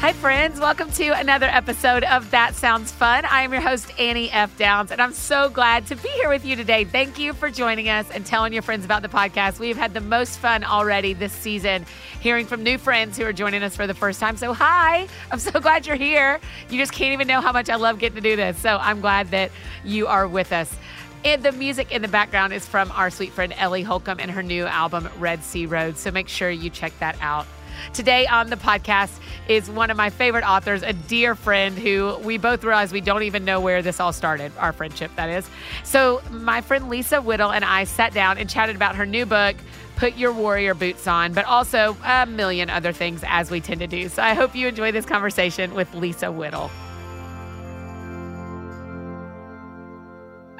Hi, friends. Welcome to another episode of That Sounds Fun. I am your host, Annie F. Downs, and I'm so glad to be here with you today. Thank you for joining us and telling your friends about the podcast. We've had the most fun already this season, hearing from new friends who are joining us for the first time. So, hi, I'm so glad you're here. You just can't even know how much I love getting to do this. So, I'm glad that you are with us. And the music in the background is from our sweet friend Ellie Holcomb and her new album, Red Sea Road. So, make sure you check that out. Today on the podcast is one of my favorite authors, a dear friend who we both realize we don't even know where this all started, our friendship, that is. So, my friend Lisa Whittle and I sat down and chatted about her new book, Put Your Warrior Boots On, but also a million other things as we tend to do. So, I hope you enjoy this conversation with Lisa Whittle.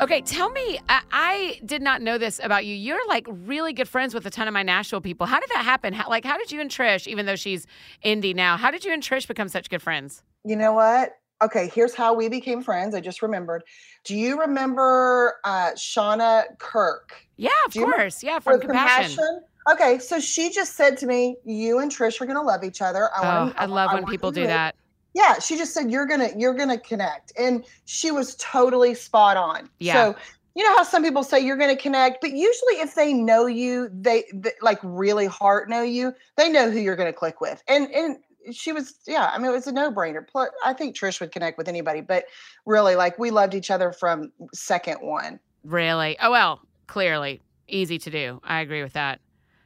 Okay, tell me, I, I, did not know this about you. You're like really good friends with a ton of my Nashville people. How did that happen? How, like, how did you and Trish, even though she's indie now, how did you and Trish become such good friends? You know what? Okay, here's how we became friends. I just remembered. Do you remember uh, Shauna Kirk? Yeah, of course. Yeah, from Compassion. Compassion. Okay, so she just said to me, "You and Trish are going to love each other." I oh, want. I love I when people do that yeah she just said you're gonna you're gonna connect and she was totally spot on. Yeah. so you know how some people say you're going to connect but usually if they know you they, they like really hard know you they know who you're going to click with. And and she was yeah i mean it was a no-brainer. Plus i think trish would connect with anybody but really like we loved each other from second one. Really? Oh well clearly. Easy to do. I agree with that.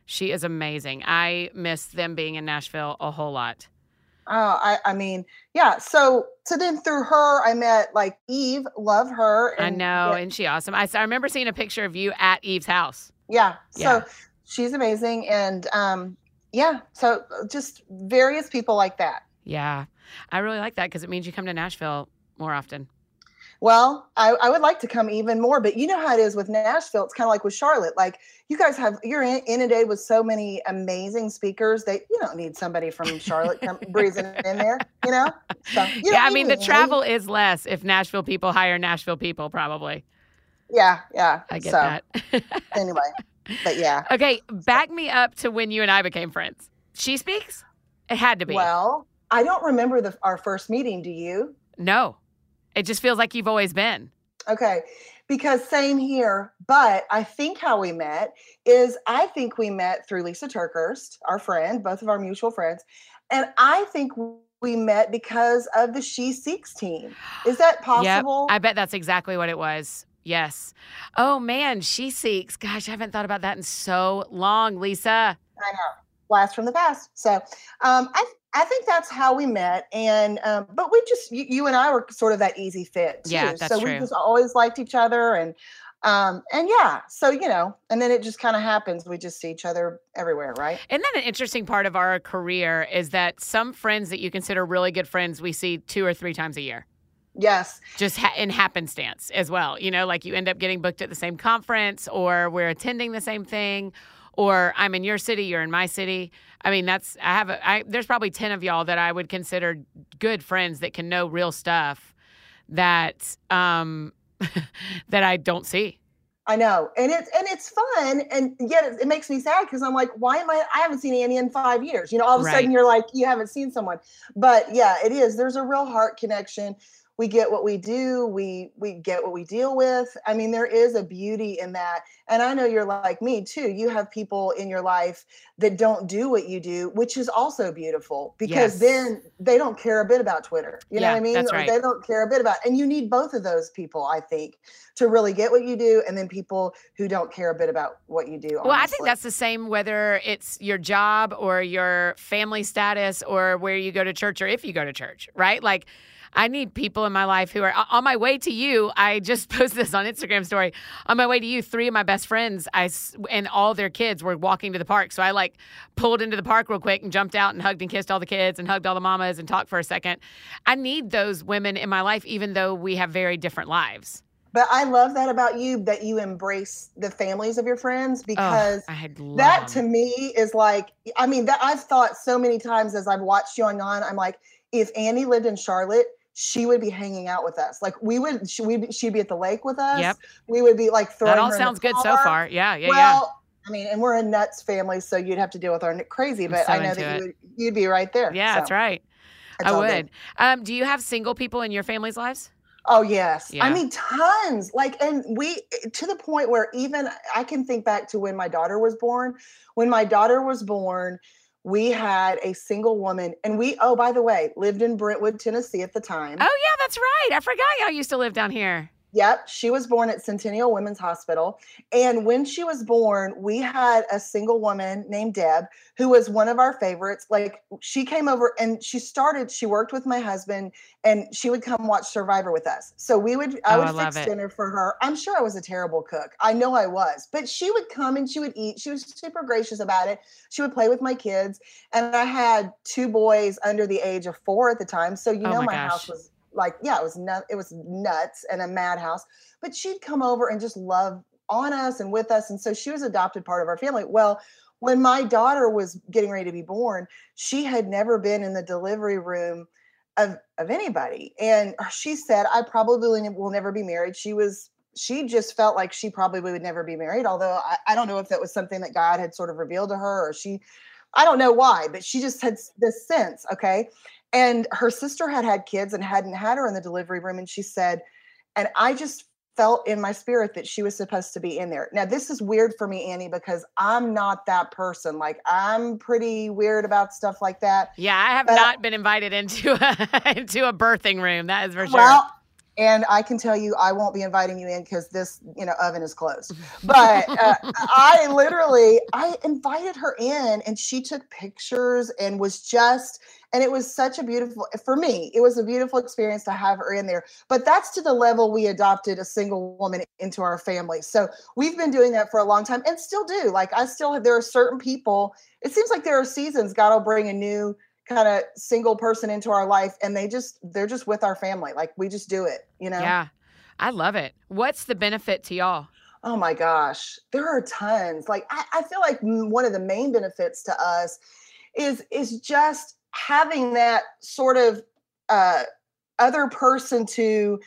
She is amazing. I miss them being in nashville a whole lot Oh, I, I mean, yeah. So, so then through her, I met like Eve. Love her. And, I know, yeah. and she awesome. I, I remember seeing a picture of you at Eve's house. Yeah. So yeah. she's amazing, and um, yeah. So just various people like that. Yeah, I really like that because it means you come to Nashville more often. Well, I, I, would like to come even more, but you know how it is with Nashville. It's kind of like with Charlotte. Like you guys have, you're in, inundated with so many amazing speakers that you don't need somebody from Charlotte come breezing in there. You know? So, you yeah, I mean the travel is less if Nashville people hire Nashville people, probably. Yeah, yeah. I get so, that. anyway, but yeah. Okay, back me up to when you and I became friends. She speaks. It had to be. Well, I don't remember the our first meeting. Do you? No. It just feels like you've always been. Okay. Because same here, but I think how we met is I think we met through Lisa TerKeurst, our friend, both of our mutual friends. And I think we met because of the She Speaks team. Is that possible? Yep. I bet that's exactly what it was. Yes. Oh man, She Speaks. Gosh, I haven't thought about that in so long, Lisa. I know. Blast from the past. So um, I I think that's how we met, and um, but we just you, you, and I were sort of that easy fit. Too. Yeah, that's so true. we just always liked each other, and um, and yeah, so you know, and then it just kind of happens. We just see each other everywhere, right? And then an interesting part of our career? Is that some friends that you consider really good friends we see two or three times a year. Yes. Just ha- in happenstance as well. You know, like you end up getting booked at the same conference, or we're attending the same thing, or I'm in your city, you're in my city. I mean, that's I have a, I, there's probably ten of y'all that I would consider good friends that can know real stuff that um that I don't see. I know, and it's and it's fun, and yet it, it makes me sad because I'm like, why am I? I haven't seen Annie in five years. You know, all of a right. sudden you're like, you haven't seen someone, but yeah, it is. There's a real heart connection we get what we do we we get what we deal with i mean there is a beauty in that and i know you're like me too you have people in your life that don't do what you do which is also beautiful because yes. then they don't care a bit about twitter you yeah, know what i mean that's right. they don't care a bit about and you need both of those people i think to really get what you do and then people who don't care a bit about what you do well i think that's the same whether it's your job or your family status or where you go to church or if you go to church right like I need people in my life who are on my way to you. I just posted this on Instagram story. On my way to you, three of my best friends, I and all their kids were walking to the park. So I like pulled into the park real quick and jumped out and hugged and kissed all the kids and hugged all the mamas and talked for a second. I need those women in my life, even though we have very different lives. But I love that about you that you embrace the families of your friends because oh, that to me is like I mean that I've thought so many times as I've watched you on on I'm like if Annie lived in Charlotte she would be hanging out with us. Like we would, she, we'd, she'd be at the lake with us. Yep. We would be like throwing. That all sounds good so far. Yeah, yeah, well, yeah. I mean, and we're a nuts family, so you'd have to deal with our crazy. But I know that you would, you'd be right there. Yeah, so. that's right. I would. Um, do you have single people in your family's lives? Oh yes. Yeah. I mean tons. Like and we to the point where even I can think back to when my daughter was born. When my daughter was born, we had a single woman and we oh by the way, lived in Brentwood, Tennessee at the time. Oh yeah, that's right. I forgot y'all used to live down here. Yep, she was born at Centennial Women's Hospital. And when she was born, we had a single woman named Deb who was one of our favorites. Like she came over and she started, she worked with my husband and she would come watch Survivor with us. So we would, I oh, would I fix dinner for her. I'm sure I was a terrible cook. I know I was, but she would come and she would eat. She was super gracious about it. She would play with my kids. And I had two boys under the age of four at the time. So, you oh know, my, my house was like yeah it was it was nuts and a madhouse but she'd come over and just love on us and with us and so she was adopted part of our family well when my daughter was getting ready to be born she had never been in the delivery room of of anybody and she said i probably will never be married she was she just felt like she probably would never be married although I, I don't know if that was something that god had sort of revealed to her or she I don't know why, but she just had this sense. Okay. And her sister had had kids and hadn't had her in the delivery room. And she said, and I just felt in my spirit that she was supposed to be in there. Now, this is weird for me, Annie, because I'm not that person. Like, I'm pretty weird about stuff like that. Yeah, I have but, not been invited into a into a birthing room. That is for sure. Well, and I can tell you, I won't be inviting you in because this, you know, oven is closed. But uh, I literally, I invited her in, and she took pictures and was just, and it was such a beautiful eh, for me it was a beautiful experience to have her in there but that's to the level we adopted a single woman into our family so we've been doing that for a long time and still do like i still have there are certain people it seems like there are seasons god will bring a new kind of single person into our life and they just they're just with our family like we just do it you know? Yeah i love it what's the benefit to y'all? Oh my gosh there are tons like I, I feel like one of the main benefits to us is is just having that sort of uh, other person to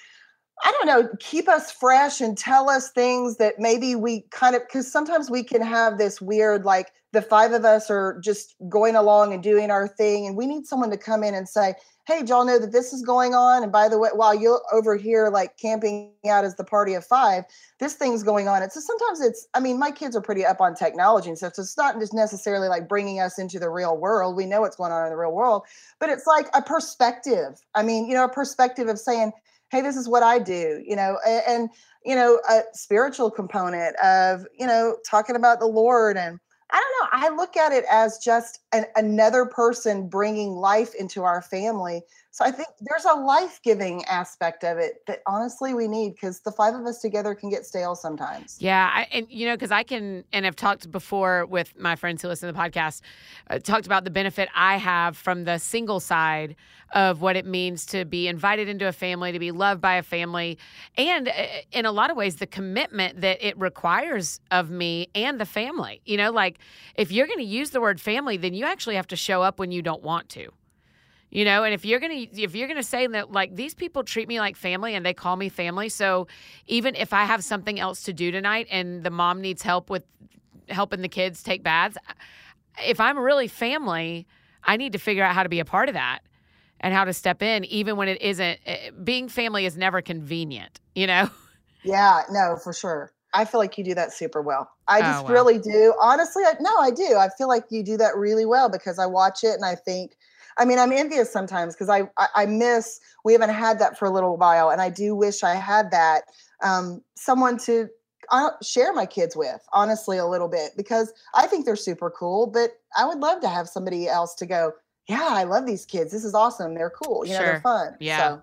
I don't know, keep us fresh and tell us things that maybe we kind of, because sometimes we can have this weird, like the five of us are just going along and doing our thing. And we need someone to come in and say, hey, y'all know that this is going on? And by the way, while you're over here like camping out as the party of five, this thing's going on. And so sometimes it's, I mean, my kids are pretty up on technology and stuff. So it's not just necessarily like bringing us into the real world. We know what's going on in the real world, but it's like a perspective. I mean, you know, a perspective of saying, hey, this is what I do, you know, and, and you know, a spiritual component of, you know, talking about the Lord and, I don't know. I look at it as just an, another person bringing life into our family. So I think there's a life giving aspect of it that honestly we need because the five of us together can get stale sometimes. Yeah. I, and, you know, because I can, and I've talked before with my friends who listen to the podcast, uh, talked about the benefit I have from the single side of what it means to be invited into a family, to be loved by a family, and uh, in a lot of ways, the commitment that it requires of me and the family. You know, like if you're going to use the word family, then you actually have to show up when you don't want to. You know, and if you're gonna if you're gonna say that like these people treat me like family and they call me family, so even if I have something else to do tonight and the mom needs help with helping the kids take baths, if I'm really family, I need to figure out how to be a part of that and how to step in even when it isn't eh, being family is never convenient you know? Yeah no for sure. I feel like you do that super well. I just oh, really do. Honestly I, no i do. I feel like you do that really well because i watch it and i think i mean i'm envious sometimes because I, I, I miss we haven't had that for a little while and i do wish i had that um, someone to uh, share my kids with honestly a little bit because i think they're super cool but i would love to have somebody else to go yeah, I love these kids. This is awesome. They're cool. You know, they're fun. Yeah. So,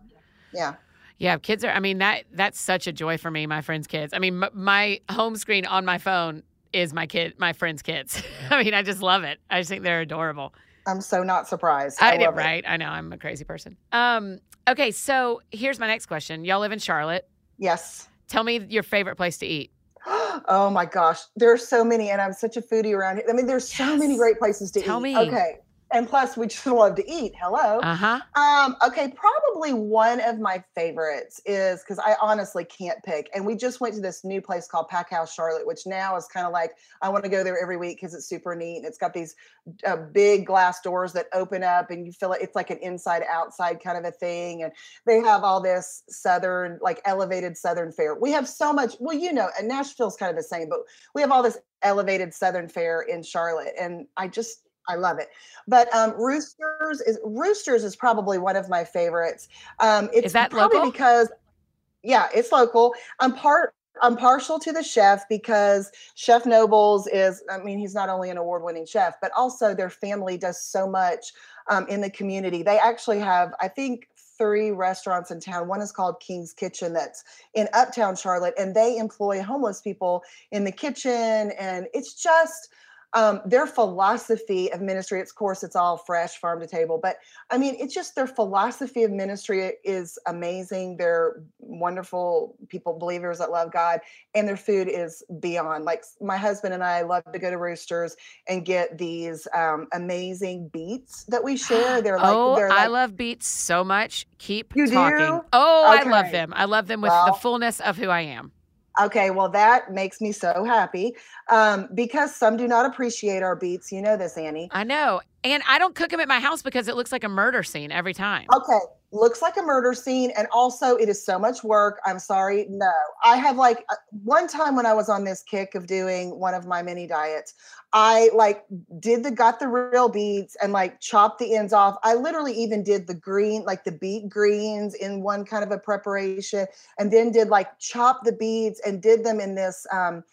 yeah. Yeah, kids are. I mean that that's such a joy for me. My friends' kids. I mean, m- my home screen on my phone is my kid, my friends' kids. I mean, I just love it. I just think they're adorable. I'm so not surprised. I, I did right. I know I'm a crazy person. Um. Okay, so here's my next question. Y'all live in Charlotte. Yes. Tell me your favorite place to eat. oh my gosh, there are so many, and I'm such a foodie around here. I mean, there's yes. so many great places to Tell eat. me. Okay, and plus we just love to eat. Hello. Uh-huh. Um, okay, probably one of my favorites is because I honestly can't pick. And we just went to this new place called Pack House Charlotte, which now is kind of like I want to go there every week because it's super neat. And it's got these uh, big glass doors that open up and you feel it, it's like an inside outside kind of a thing. And they have all this southern, like elevated southern fare. We have so much, well, you know, and Nashville's kind of the same, but we have all this elevated southern fare in Charlotte. And I just I love it. But um, Roosters is Roosters is probably one of my favorites. Um, it's is that probably local? because yeah, it's local. I'm part I'm partial to the chef because Chef Nobles is, I mean, he's not only an award winning chef, but also their family does so much um, in the community. They actually have, I think, three restaurants in town. One is called King's Kitchen that's in Uptown Charlotte, and they employ homeless people in the kitchen. And it's just, um, their philosophy of ministry, of course, it's all fresh farm to table, but I mean, it's just their philosophy of ministry is amazing. They're wonderful people, believers that love God, and their food is beyond. Like my husband and I love to go to Roosters and get these um, amazing beets that we share. They're like, oh, they're like, I love beets so much. Keep You talking. do? Oh, I love them. I love them with Well- the fullness of who I am. Okay, well, that makes me so happy um, because some do not appreciate our beets. You know this, Annie. I know. And I don't cook them at my house because it looks like a murder scene every time. Okay, looks like a murder scene, and also it is so much work. I'm sorry. No, I have like uh, one time when I was on this kick of doing one of my mini diets, I like did the got the real beets and like chopped the ends off. I literally even did the green, like the beet greens in one kind of a preparation, and then did like chop the beets and did them in this. um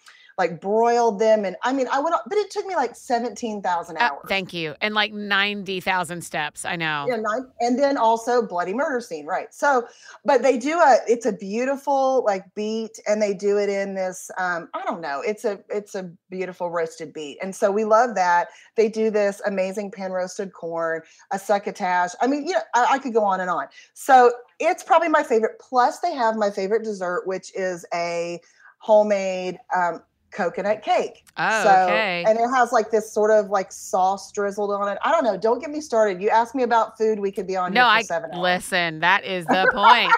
like broiled them and I mean I went on, but it took me like 17,000 Uh, hours. thank you. And like 90,000 steps. I know. Yeah, nine, and then also bloody murder scene, right? So, but they do a it's a beautiful like beet, and they do it in this um, I don't know, it's a it's a beautiful roasted beet, and so we love that. They do this amazing pan roasted corn, a succotash. I mean, you know, I, I could go on and on. So it's probably my favorite. Plus, they have my favorite dessert, which is a homemade um, coconut cake. Oh, so, okay. and it has like this sort of like sauce drizzled on it. I don't know. Don't get me started. You asked me about food, we could be on no, here for I seven hours. listen. That is the point.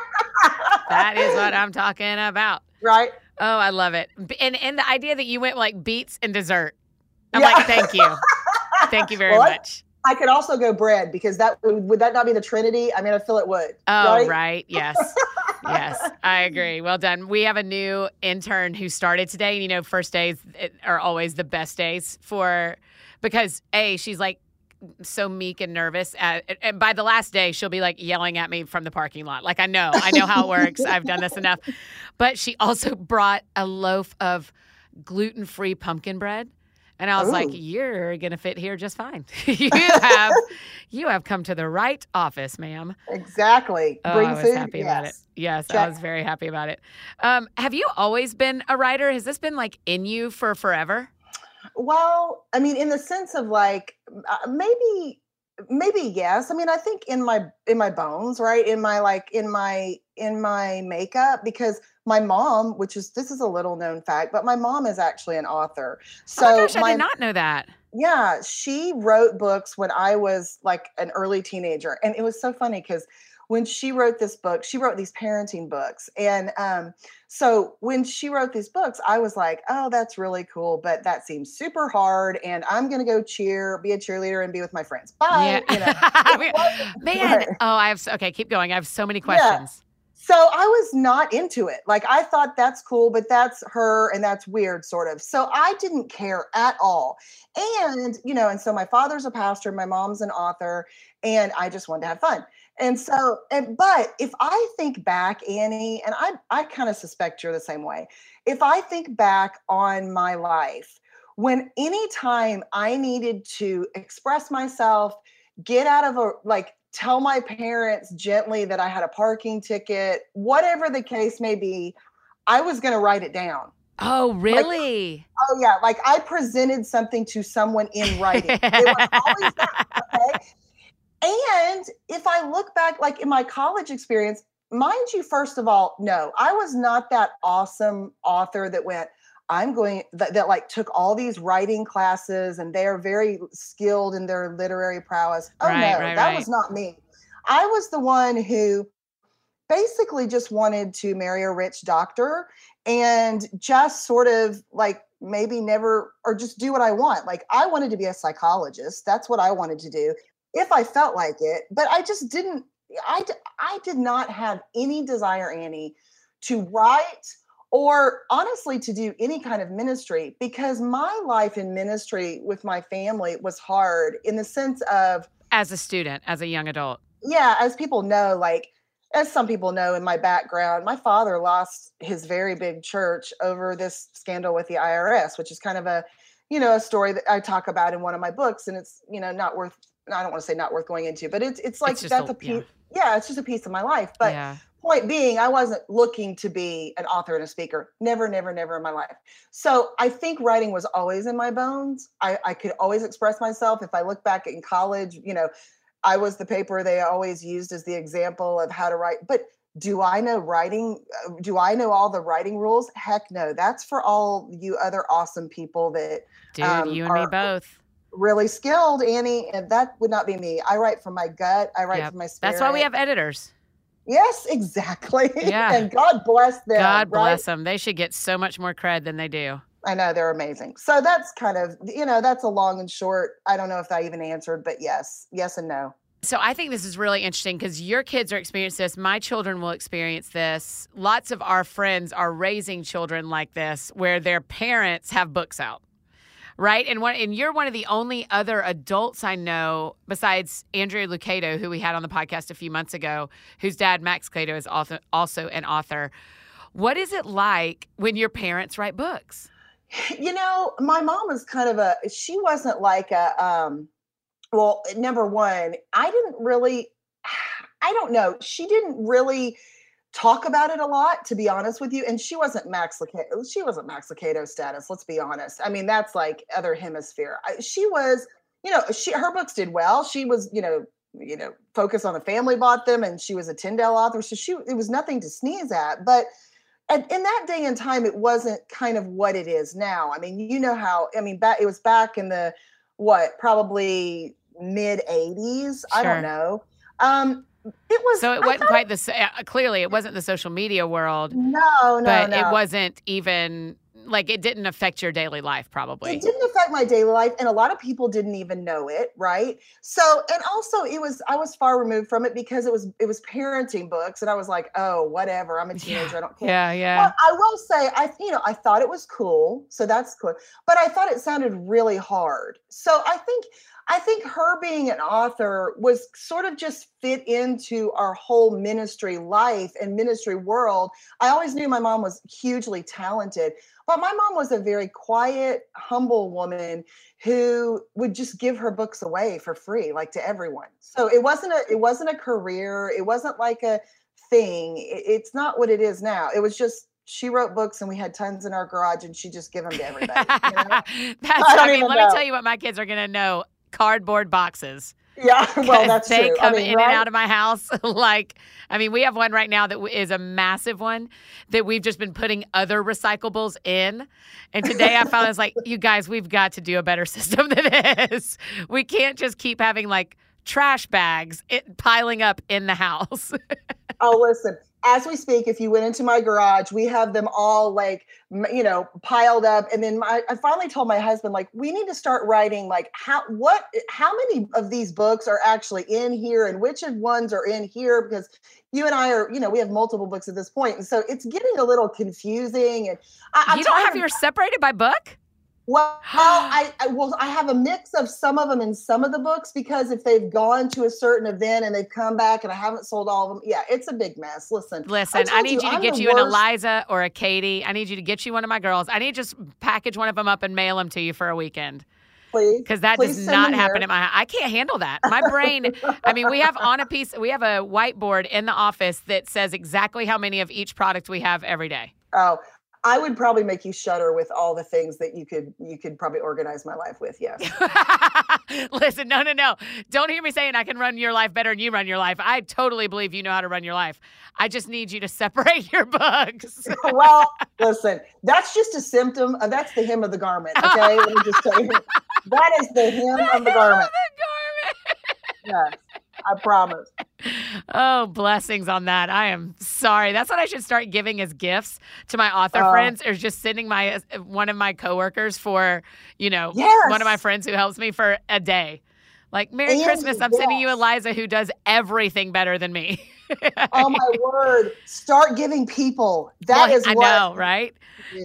that is what I'm talking about. right? Oh, I love it. And and the idea that you went like beets and dessert. I'm Yeah. like, thank you. Thank you very Well, I- much. I could also go bread because that would would that not be the Trinity? I mean, I feel it would. Oh, right? right. Yes. yes. I agree. Well done. We have a new intern who started today. And, you know, first days are always the best days for, because A, she's like, so meek and nervous. Uh, and by the last day, she'll be like yelling at me from the parking lot. Like, I know, I know how it works. I've done this enough. But she also brought a loaf of gluten free pumpkin bread. And I was like, "You're gonna fit here just fine. you have, you have come to the right office, ma'am." Exactly. Oh, Bring I was food. happy about it. yes. Yes, I was very happy about it. Um, have you always been a writer? Has this been like in you for forever? Well, I mean, in the sense of like uh, maybe maybe yes. I mean, I think in my in my bones, right? In my like in my in my makeup because my mom, which is this is a little known fact, but my mom is actually an author. So oh my gosh, I did not know that. yeah, she wrote books when I was like an early teenager. And it was so funny because when she wrote this book, she wrote these parenting books. And um, so when she wrote these books, I was like, oh, that's really cool, but that seems super hard. And I'm going to go cheer, be a cheerleader, and be with my friends. Bye. You know? Man, oh, I have okay. Keep going. I have so many Yeah. questions. So I was not into it. Like I thought that's cool, but that's her and that's weird, sort of. So I didn't care at all. And, you know, and so my father's a pastor, my mom's an author, and I just wanted to have fun. And so, and but if I think back, Annie, and I I kind of suspect you're the same way. If I think back on my life, when anytime I needed to express myself, get out of a like tell my parents gently that I had a parking ticket, whatever the case may be, I was going to write it down. Oh, really? Oh yeah, like I presented something to someone in writing. it was always that, okay? And if I look back, like in my college experience, mind you, first of all, no, I was not that awesome author that went, I'm going that, that, like took all these writing classes and they're very skilled in their literary prowess. Oh right, no, right, that right. was not me. I was the one who basically just wanted to marry a rich doctor and just sort of like maybe never or just do what I want. Like I wanted to be a psychologist. That's what I wanted to do if I felt like it, but I just didn't I I did not have any desire Annie to write or honestly to do any kind of ministry because my life in ministry with my family was hard in the sense of as a student, as a young adult. Yeah, as people know like as some people know in my background, my father lost his very big church over this scandal with the IRS, which is kind of a, you know, a story that I talk about in one of my books, and it's you know not worth. I don't want to say not worth going into, but it's it's like it's that's a, a piece. Yeah. yeah. it's just a piece of my life. But yeah. point being, I wasn't looking to be an author and a speaker. Never, never, never in my life. So I think writing was always in my bones. I, I could always express myself. If I look back in college, you know, I was the paper they always used as the example of how to write. But do I know writing? Uh, do I know all the writing rules? Heck no. That's for all you other awesome people that Dude, um, you and me both. Really skilled, Annie, and that would not be me. I write from my gut. I write yep. from my spirit. That's why we have editors. Yes, exactly. Yeah. and God bless them. God bless right? them. They should get so much more cred than they do. I know they're amazing. So that's kind of, you know, that's a long and short. I don't know if I even answered, but yes, yes and no. So I think this is really interesting because your kids are experiencing this. My children will experience this. Lots of our friends are raising children like this, where their parents have books out, right? And one, and you're one of the only other adults I know besides Andrea Lucado, who we had on the podcast a few months ago, whose dad Max Lucado is also also an author. What is it like when your parents write books? You know, my mom is kind of a she wasn't like a um well, number one, I didn't really I don't know. She didn't really talk about it a lot, to be honest with you. And she wasn't Max Lucado. She wasn't Max Lucado status. Let's be honest. I mean, that's like other hemisphere. I, she was, you know, she her books did well. She was, you know, you know, Focus on the Family bought them, and she was a Tyndale author, so she it was nothing to sneeze at. But and in that day and time, it wasn't kind of what it is now. I mean, you know how I mean, back it was back in the what probably mid 80s. Sure. I don't know. Um, it was so it wasn't quite the uh, clearly it wasn't the social media world. No, no, but no. it wasn't even like it didn't affect your daily life probably it didn't affect my daily life and a lot of people didn't even know it right so and also it was i was far removed from it because it was it was parenting books and i was like oh whatever i'm a teenager yeah. i don't care yeah yeah but i will say i you know i thought it was cool so that's cool but i thought it sounded really hard so i think I think her being an author was sort of just fit into our whole ministry life and ministry world. I always knew my mom was hugely talented, but my mom was a very quiet, humble woman who would just give her books away for free, like to everyone. So it wasn't a it wasn't a career. It wasn't like a thing. It's not what it is now. It was just she wrote books and we had tons in our garage and she just give them to everybody. You know? That's I, I mean, let know. me tell you what my kids are gonna know. Cardboard boxes. Yeah, well, that's they true. come I mean, in right? and out of my house. like, I mean, we have one right now that is a massive one that we've just been putting other recyclables in. And today I found I was like, you guys, we've got to do a better system than this. We can't just keep having like trash bags it, piling up in the house. oh, listen, as we speak, if you went into my garage, we have them all like, you know, piled up. And then my, I finally told my husband, like, we need to start writing, like, how, what, how many of these books are actually in here and which ones are in here? Because you and I are, you know, we have multiple books at this point, And so it's getting a little confusing. And I, you don't have yours separated by book? Well, I, I well I have a mix of some of them in some of the books because if they've gone to a certain event and they've come back and I haven't sold all of them, yeah, it's a big mess. Listen, listen, I, I need you, to get you worst. an Eliza or a Katie. I need you to get you one of my girls. I need to just package one of them up and mail them to you for a weekend. Please, because that Please does not happen here. at my I can't handle that. My brain. I mean, we have on a piece. We have a whiteboard in the office that says exactly how many of each product we have every day. Oh, I would probably make you shudder with all the things that you could you could probably organize my life with. Yes. Listen, no, no, no. Don't hear me saying I can run your life better than you run your life. I totally believe you know how to run your life. I just need you to separate your books. well, listen, that's just a symptom. Of, that's the hem of the garment. Okay, let me just tell you, that is the hem the of the garment. Of the garment. yes. I promise. Oh, blessings on that. I am sorry. That's what I should start giving as gifts to my author uh, friends or just sending my one of my coworkers for, you know, yes. one of my friends who helps me for a day. Like, Merry and, Christmas. I'm yes. sending you Eliza who does everything better than me. oh my word. Start giving people. That well, is I know, right?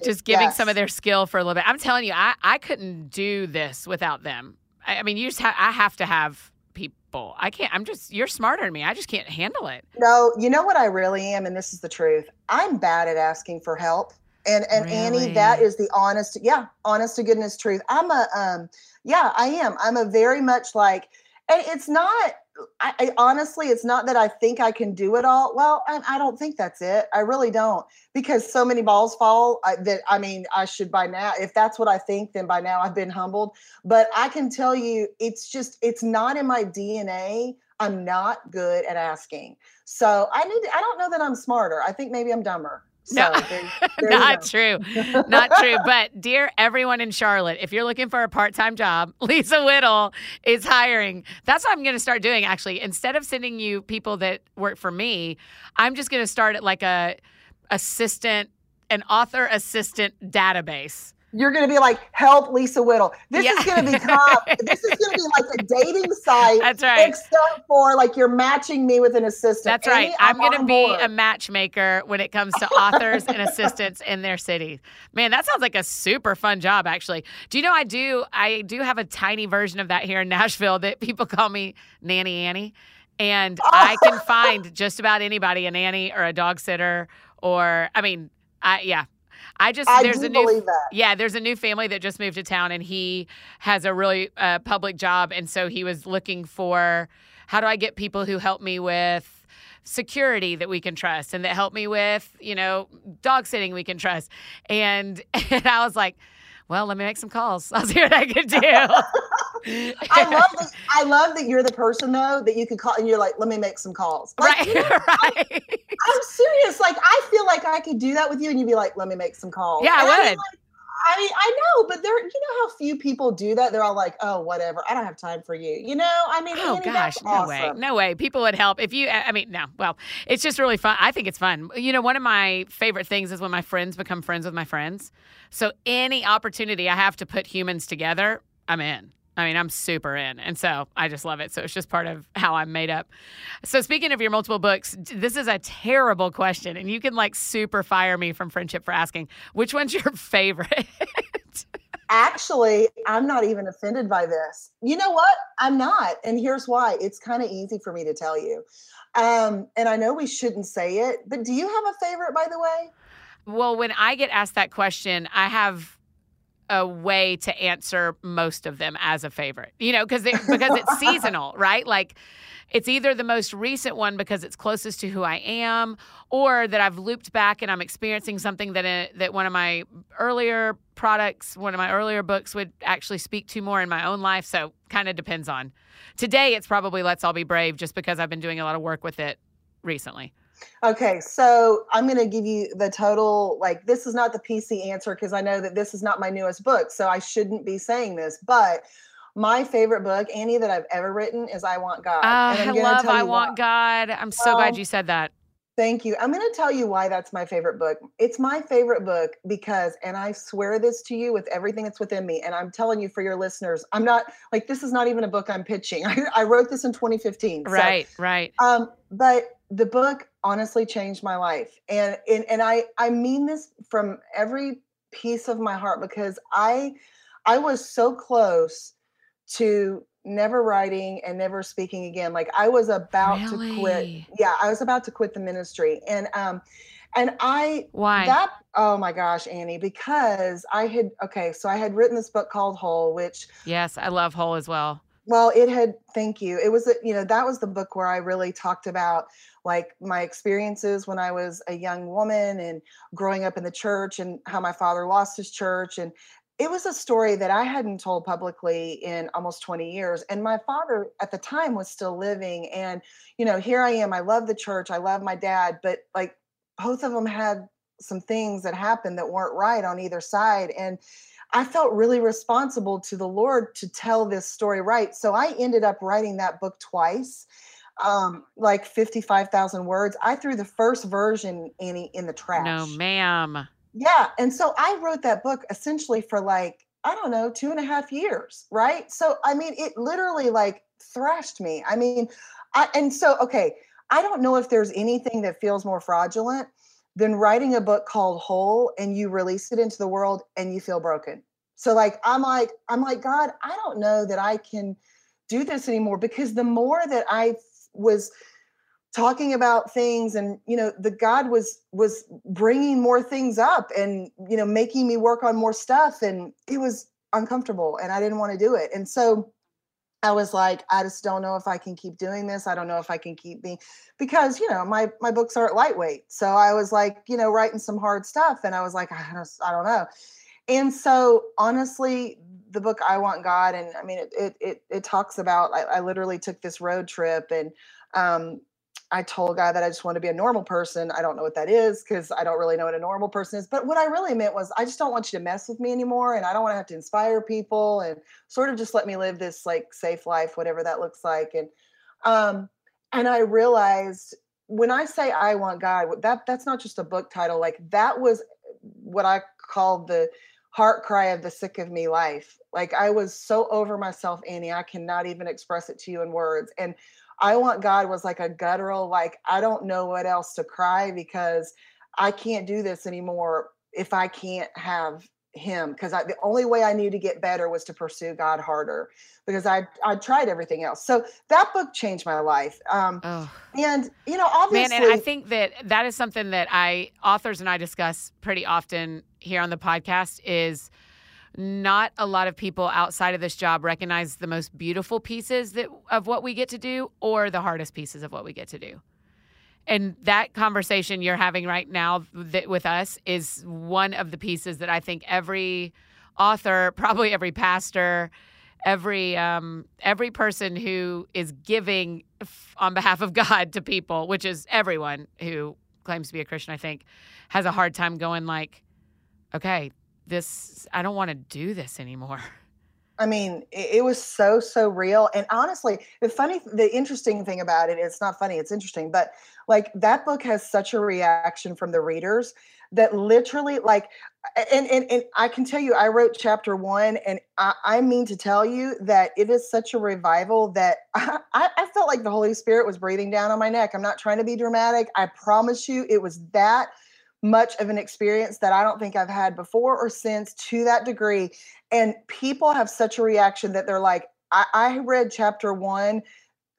Just giving yes. some of their skill for a little bit. I'm telling you, I, I couldn't do this without them. I, I mean, you just have I have to have people. I can't. I'm just. You're smarter than me. I just can't handle it. No, you know what I really am, and this is the truth. I'm bad at asking for help. And and really? Annie, that is the honest, yeah, honest to goodness truth. I'm a um, yeah, I am. I'm a very much like, and it's not I, I, honestly, it's not that I think I can do it all. Well, I, I don't think that's it. I really don't, because so many balls fall I, that I mean, I should by now. If that's what I think, then by now I've been humbled. But I can tell you, it's just it's not in my DNA. I'm not good at asking. So I need. To, I don't know that I'm smarter. I think maybe I'm dumber. So no, not true. Not true. But dear everyone in Charlotte, if you're looking for a part-time job, Lisa Whittle is hiring. That's what I'm going to start doing actually. Instead of sending you people that work for me, I'm just going to start at like a assistant an author assistant database you're going to be like, help Lisa Whittle. This yeah. is going to become, this is going to be like a dating site. That's right. Except for like you're matching me with an assistant. That's right. I'm, I'm going to be board. a matchmaker when it comes to authors and assistants in their city. Man, that sounds like a super fun job, actually. Do you know I do, I do have a tiny version of that here in Nashville that people call me Nanny Annie. And oh. I can find just about anybody, a nanny or a dog sitter, or, I mean, I, yeah, I just I there's a new yeah there's a new family that just moved to town and he has a really uh, public job and so he was looking for how do I get people who help me with security that we can trust and that help me with you know dog sitting we can trust and and I was like well, let me make some calls. I'll see what I can do. I love that. I love that you're the person though that you could call and you're like, let me make some calls. Like, right, right. I, am serious. Like, I feel like I could do that with you, and you'd be like, let me make some calls. Yeah, and I would. I mean, like, I mean, I know, but there, you know how few people do that. They're all like, "Oh, whatever. I don't have time for you." You know, I mean, oh Annie, gosh, no awesome. way, no way. People would help if you. I mean, no. Well, it's just really fun. I think it's fun. You know, one of my favorite things is when my friends become friends with my friends. So any opportunity I have to put humans together, I'm in. I mean, I'm super in. And so I just love it. So it's just part of how I'm made up. So speaking of your multiple books, this is a terrible question. And you can like super fire me from Friendship for asking. Which one's your favorite? Actually, I'm not even offended by this. You know what? I'm not. And here's why it's kind of easy for me to tell you. Um, and I know we shouldn't say it, but do you have a favorite, by the way? Well, when I get asked that question, I have a way to answer most of them as a favorite. You know, because because it's seasonal, right? Like it's either the most recent one because it's closest to who I am, or that I've looped back and I'm experiencing something that uh, that one of my earlier products, one of my earlier books would actually speak to more in my own life. So kind of depends on. Today, it's probably Let's All Be Brave, just because I've been doing a lot of work with it recently. Okay, so I'm going to give you the total. Like, this is not the PC answer because I know that this is not my newest book, so I shouldn't be saying this. But my favorite book, Annie, that I've ever written is I Want God. Oh, I love I Want why. God. I'm so glad you said that. Thank you. I'm going to tell you why that's my favorite book. It's my favorite book because, and I swear this to you with everything that's within me, and I'm telling you for your listeners, I'm not like this is not even a book I'm pitching. I, I wrote this in 2015. Right, so, right. Um, but the book honestly changed my life and, and and i i mean this from every piece of my heart because i i was so close to never writing and never speaking again like i was about really? to quit yeah i was about to quit the ministry and um and i why that oh my gosh annie because i had okay so i had written this book called whole which yes i love whole as well well it had thank you it was you know that was the book where i really talked about like my experiences when i was a young woman and growing up in the church and how my father lost his church and it was a story that I hadn't told publicly in almost 20 years. And my father at the time was still living. And, you know, here I am. I love the church. I love my dad, but like both of them had some things that happened that weren't right on either side. And I felt really responsible to the Lord to tell this story right. So I ended up writing that book twice um like 55,000 words. I threw the first version Annie in the trash. No, ma'am. Yeah. And so I wrote that book essentially for like, I don't know, two and a half years. Right. So, I mean, it literally like thrashed me. I mean, I, and so, okay, I don't know if there's anything that feels more fraudulent than writing a book called Whole and you release it into the world and you feel broken. So, like, I'm like, I'm like, God, I don't know that I can do this anymore because the more that I was talking about things and you know the god was was bringing more things up and you know making me work on more stuff and it was uncomfortable and i didn't want to do it and so i was like i just don't know if i can keep doing this. I don't know if i can keep being because you know my my books aren't lightweight. So i was like you know writing some hard stuff and i was like i don't, I don't know. And so honestly the book i want god and i mean it it it, it talks about I, I literally took this road trip and um, I told God that I just want to be a normal person. I don't know what that is because I don't really know what a normal person is. But what I really meant was I just don't want you to mess with me anymore. And I don't want to have to inspire people and sort of just let me live this like safe life, whatever that looks like. And um, and I realized when I say I want God, that that's not just a book title. Like that was what I called the heart cry of the sick of me life. Like I was so over myself, Annie. I cannot even express it to you in words. And I want God was like a guttural, like, I don't know what else to cry because I can't do this anymore if I can't have him because the only way I knew to get better was to pursue God harder because I I tried everything else. So that book changed my life. Um, oh. And you know, obviously, man, and I think that that is something that I authors and I discuss pretty often here on the podcast is not a lot of people outside of this job recognize the most beautiful pieces that of what we get to do or the hardest pieces of what we get to do. And that conversation you're having right now that, with us is one of the pieces that I think every author, probably every pastor, every um, every person who is giving f- on behalf of God to people, which is everyone who claims to be a Christian, I think, has a hard time going like, okay, this I don't want to do this anymore. I mean, it, it, was so so real. And honestly, the funny, the interesting thing about it, it's not funny, it's interesting, but like that book has such a reaction from the readers that literally, like, and and, and I can tell you, I wrote chapter one, and I, I mean to tell you that it is such a revival that I, I felt like the Holy Spirit was breathing down on my neck. I'm not trying to be dramatic. I promise you, it was that much of an experience that I don't think I've had before or since to that degree. And people have such a reaction that they're like, I, I read chapter one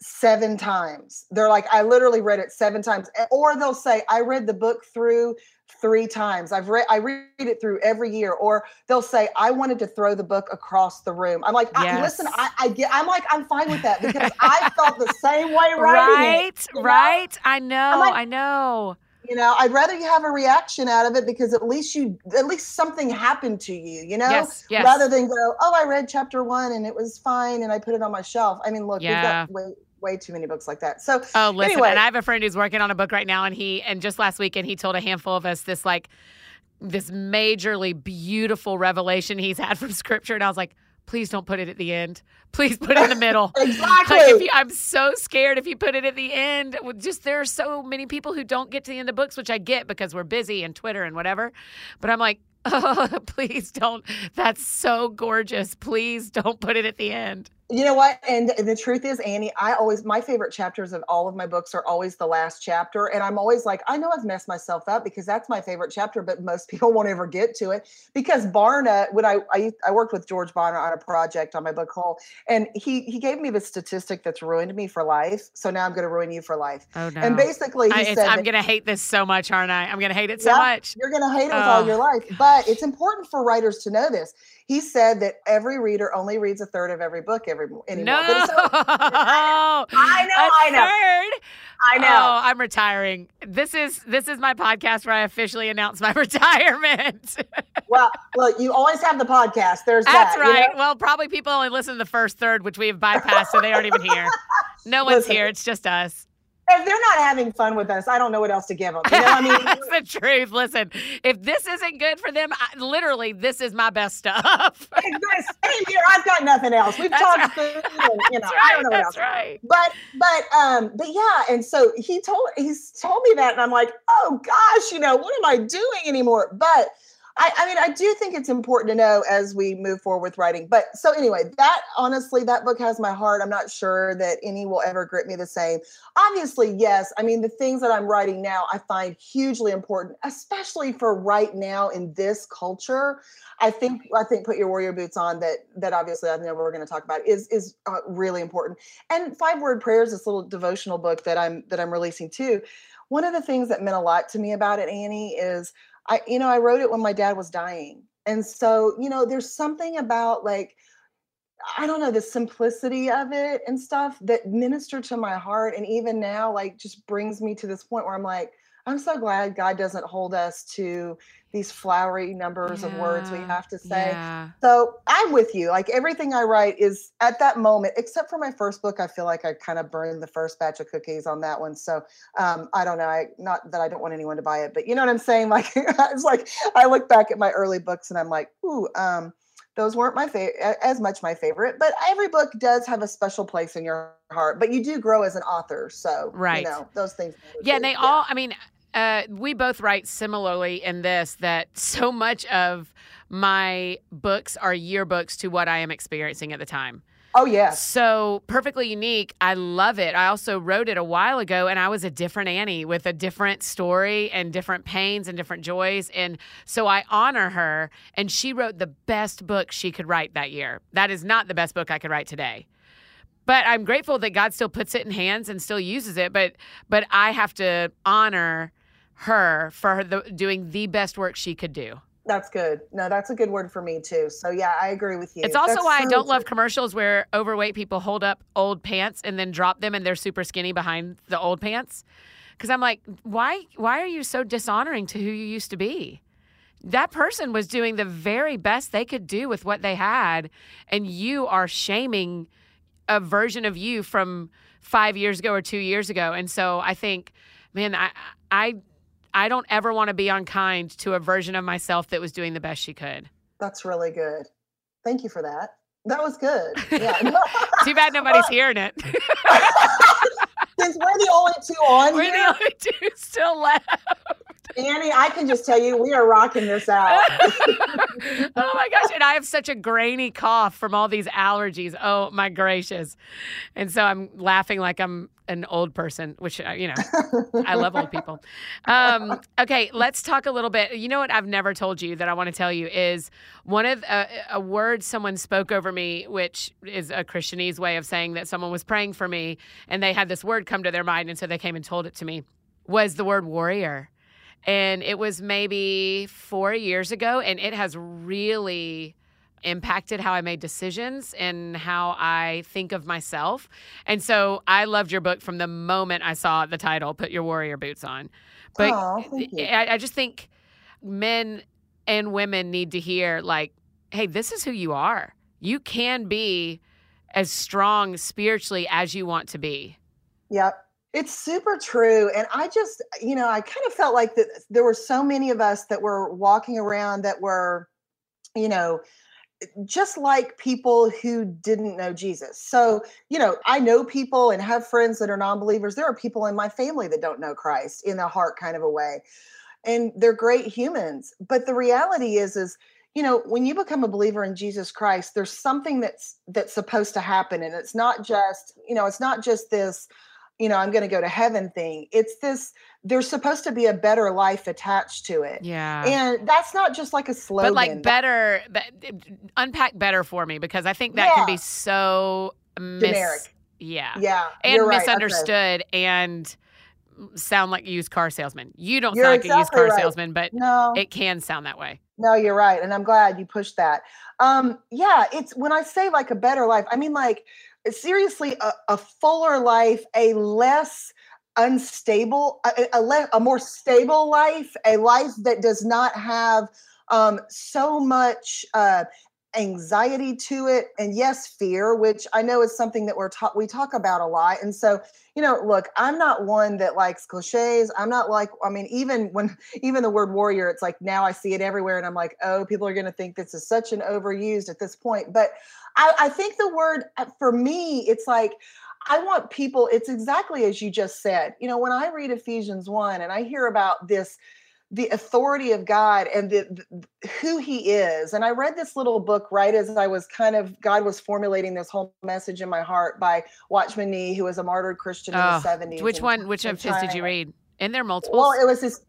seven times. They're like, I literally read it seven times. Or they'll say, I read the book through three times. I've read I read it through every year. Or they'll say, I wanted to throw the book across the room. I'm like, yes. I, listen, I, I, get I'm like, I'm fine with that because I felt the same way writing right, it. Right. Know? I know. Like, I know you know i'd rather you have a reaction out of it because at least you at least something happened to you you know yes, yes. rather than go oh i read chapter one and it was fine and i put it on my shelf i mean look yeah. we've got way way too many books like that so oh listen anyway. and i have a friend who's working on a book right now and he and just last weekend he told a handful of us this like this majorly beautiful revelation he's had from scripture and i was like please don't put it at the end. Please put it in the middle. exactly. Like you, I'm so scared if you put it at the end. Just there are so many people who don't get to the end of books, which I get because we're busy and Twitter and whatever. But I'm like, oh, please don't. That's so gorgeous. Please don't put it at the end. You know what? And the truth is, Annie, I always, my favorite chapters of all of my books are always the last chapter. And I'm always like, I know I've messed myself up because that's my favorite chapter, but most people won't ever get to it. Because Barna, when I, I, I worked with George Barna on a project on my book Whole, and he, he gave me the statistic that's ruined me for life. So now I'm going to ruin you for life. Oh, no. And basically, he I, I'm going to hate this so much, aren't I? I'm going to hate it so yeah, much. You're going to hate it oh. with all your life. But it's important for writers to know this he said that every reader only reads a third of every book every anymore. No, so, I know, I know. Third? I know. Oh, I'm retiring. This is this is my podcast where I officially announce my retirement. well, look, you always have the podcast. There's That's that, right. You know? Well, probably people only listen to the first third, which we have bypassed, so they aren't even here. No one's Listen, here. It's just us if they're not having fun with us, I don't know what else to give them. You know I mean? That's the truth. Listen, if this isn't good for them, I, literally, this is my best stuff. Same here. I've got nothing else. We've That's talked right. food, and, you know, That's right. I don't know what That's else. right. But but um but yeah, and so he told he's told me that, and I'm like, oh gosh, you know, what am I doing anymore? But I, I mean, I do think it's important to know as we move forward with writing. But so anyway, that honestly, that book has my heart. I'm not sure that any will ever grip me the same. Obviously, yes. I mean, the things that I'm writing now, I find hugely important, especially for right now in this culture. I think I think put your warrior boots on. That that obviously I know we're going to talk about is is uh, really important. And five word prayers, this little devotional book that I'm that I'm releasing too. One of the things that meant a lot to me about it, Annie, is I, you know, I wrote it when my dad was dying. And so, you know, there's something about like, I don't know, the simplicity of it and stuff that ministered to my heart. And even now, like, just brings me to this point where I'm like, I'm so glad God doesn't hold us to these flowery numbers of words we have to say. Yeah. So I'm with you. Like everything I write is at that moment, except for my first book. I feel like I kind of burned the first batch of cookies on that one. So um, I don't know. I not that I don't want anyone to buy it, but you know what I'm saying. Like it's like I look back at my early books and I'm like, ooh, um, those weren't my favorite as much my favorite. But every book does have a special place in your heart. But you do grow as an author, so Right. You know those things. Yeah, and they all, I mean, uh, we both write similarly in this that so much of my books are yearbooks to what I am experiencing at the time. Oh yeah. So perfectly unique. I love it. I also wrote it a while ago and I was a different Annie with a different story and different pains and different joys. And so I honor her. And she wrote the best book she could write that year. That is not the best book I could write today. But I'm grateful that God still puts it in hands and still uses it. But but I have to honor her for her the, doing the best work she could do. That's good. No, that's a good word for me too. So yeah, I agree with you. It's also That's why I don't true. love commercials where overweight people hold up old pants and then drop them and they're super skinny behind the old pants. Cuz I'm like, why why are you so dishonoring to who you used to be? That person was doing the very best they could do with what they had and you are shaming a version of you from 5 years ago or 2 years ago. And so I think man, I I I don't ever want to be unkind to a version of myself that was doing the best she could. That's really good. Thank you for that. That was good. Yeah. Too bad nobody's hearing it. Since we're the only two on We're here, the only two still left. Annie, I can just tell you we are rocking this out. oh my gosh. And I have such a grainy cough from all these allergies. Oh my gracious. And so I'm laughing like I'm an old person, which, uh, you know, I love old people. Um, okay, let's talk a little bit. You know what I've never told you that I want to tell you is one of uh, a word someone spoke over me, which is a Christianese way of saying that someone was praying for me and they had this word come to their mind. And so they came and told it to me, was the word warrior. And it was maybe four years ago, and it has really impacted how I made decisions and how I think of myself. And so I loved your book from the moment I saw the title, Put Your Warrior Boots On. But you. I, I just think men and women need to hear, like, hey, this is who you are. You can be as strong spiritually as you want to be. Yep. It's super true. And I just, you know, I kind of felt like that uh, there were so many of us that were walking around that were, you know, eh, just like people who didn't know Jesus. So, you know, I know people and have friends that are non believers. There are people in my family that don't know Christ in a heart kind of a way. And they're great humans. But the reality is, is, you know, when you become a believer in Jesus Christ, there's something that's that's supposed to happen. And it's not just, you know, it's not just this, you know, I'm going to go to heaven thing. It's this, there's supposed to be a better life attached to it. Yeah. And that's not just like a slogan. but like better, be- unpack better for me because I think that can be so mis- Generic. Yeah. yeah. And right. Okay. misunderstood and sound like used car salesman. You don't You're sound like a used car right. salesman, but No. it can sound that way. No, you're right. And I'm glad you pushed that. Um, yeah, it's when I say like a better life, I mean like seriously a, a fuller life, a less unstable, a, a, le- a, more stable life, a life that does not have um, so much uh, anxiety to it and yes fear which i know is something that we're taught we talk about a lot and so you know look i'm not one that likes cliches i'm not like i mean even when even the word warrior it's like now i see it everywhere and i'm like oh people are going to think this is such an overused at this point but I, I think the word uh, for me it's like I want people, it's exactly as you just said. You know, when I read Ephesians 1 and I hear about this the authority of God and the, the, who He is. And I read this little book right as I was kind of God was formulating this whole message in my heart by Watchman Nee, who was a martyred Christian in oh, the seventies. Which one? Which of his did you read? And there are multiple. Well, it was his.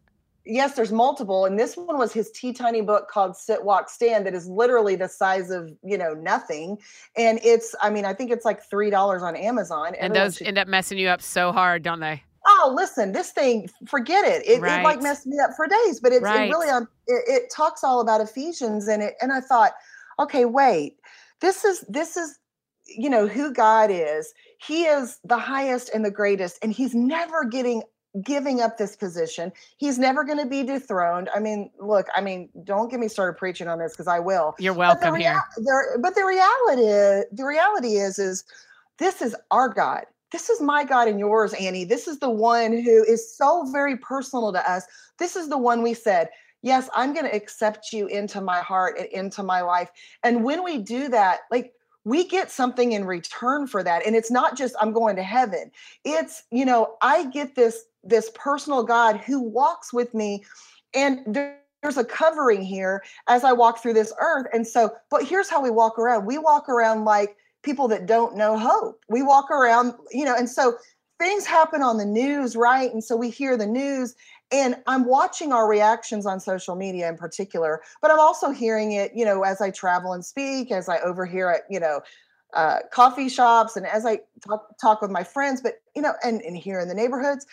Yes, there's multiple, and this one was his tea tiny book called "Sit, Walk, Stand" that is literally the size of you know nothing, and it's. I mean, I think it's like three dollars on Amazon. And Everyone those should... end up messing you up so hard, don't they? Oh listen this thing forget it. It, right. it like messed me up for days but it's right. it really um, it, it talks all about ephesians and it and i thought okay wait. This is this is you know who god is. He is the highest and the greatest and he's never getting giving up this position. He's never going to be dethroned. I mean look i mean don't get me started preaching on this because i will. You're welcome but rea- here. but the reality the reality is is this is our god this is my God and yours, Annie. This is the one who is so very personal to us. This is the one we said, Yes, I'm going to accept you into my heart and into my life. And when we do that, like we get something in return for that. And it's not just I'm going to heaven. It's, you know, I get this this personal God who walks with me and there's a covering here as I walk through this earth. And so, but here's how we walk around. We walk around like people that don't know hope. We walk around, you know, and so things happen on the news, right? And so we hear the news and I'm watching our reactions on social media in particular, but I'm also hearing it, you know, as I travel and speak, as I overhear it, you know, uh, coffee shops and as I talk, talk with my friends, but, you know, and, and here in the neighborhoods,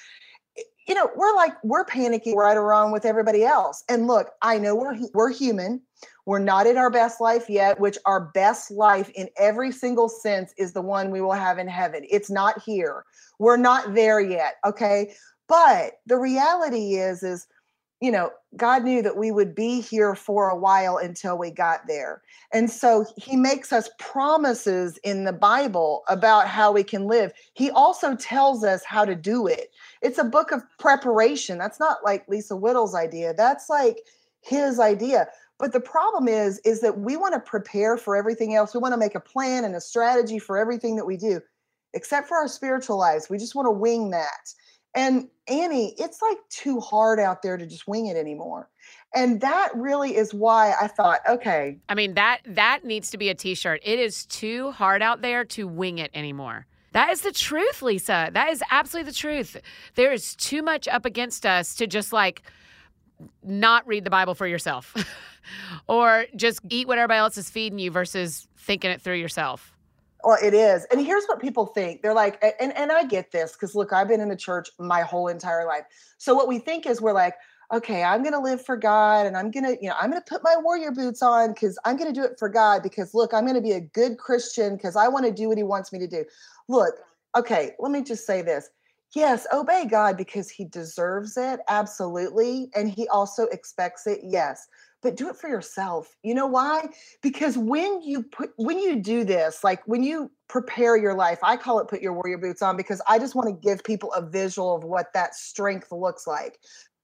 you know, we're like, we're panicking right around with everybody else. And look, I know we're, we're human. We're not in our best life yet, which our best life in every single sense is the one we will have in heaven. It's not here. We're not there yet. Okay. But the reality is, is, you know, God knew that we would be here for a while until we got there. And so he makes us promises in the Bible about how we can live. He also tells us how to do it. It's a book of preparation. That's not like Lisa Whittle's idea. That's like his idea. But the problem is, is that we want to prepare for everything else. We want to make a plan and a strategy for everything that we do, except for our spiritual lives. We just want to wing that. And Annie, it's like too hard out there to just wing it anymore. And that really is why I thought, okay. I mean, that that needs to be a t-shirt. It is too hard out there to wing it anymore. That is the truth, Lisa. That is absolutely the truth. There is too much up against us to just like not read the Bible for yourself or just eat what everybody else is feeding you versus thinking it through yourself. Well, it is. And here's what people think. They're like, and, and I get this because look, I've been in the church my whole entire life. So what we think is we're like, okay, I'm going to live for God and I'm going to, you know, I'm going to put my warrior boots on because I'm going to do it for God because look, I'm going to be a good Christian because I want to do what he wants me to do. Look, okay, let me just say this. Yes, obey God because he deserves it. Absolutely. And he also expects it. Yes. But do it for yourself. You know why? Because when you put when you do this, like when you prepare your life, I call it put your warrior boots on because I just want to give people a visual of what that strength looks like.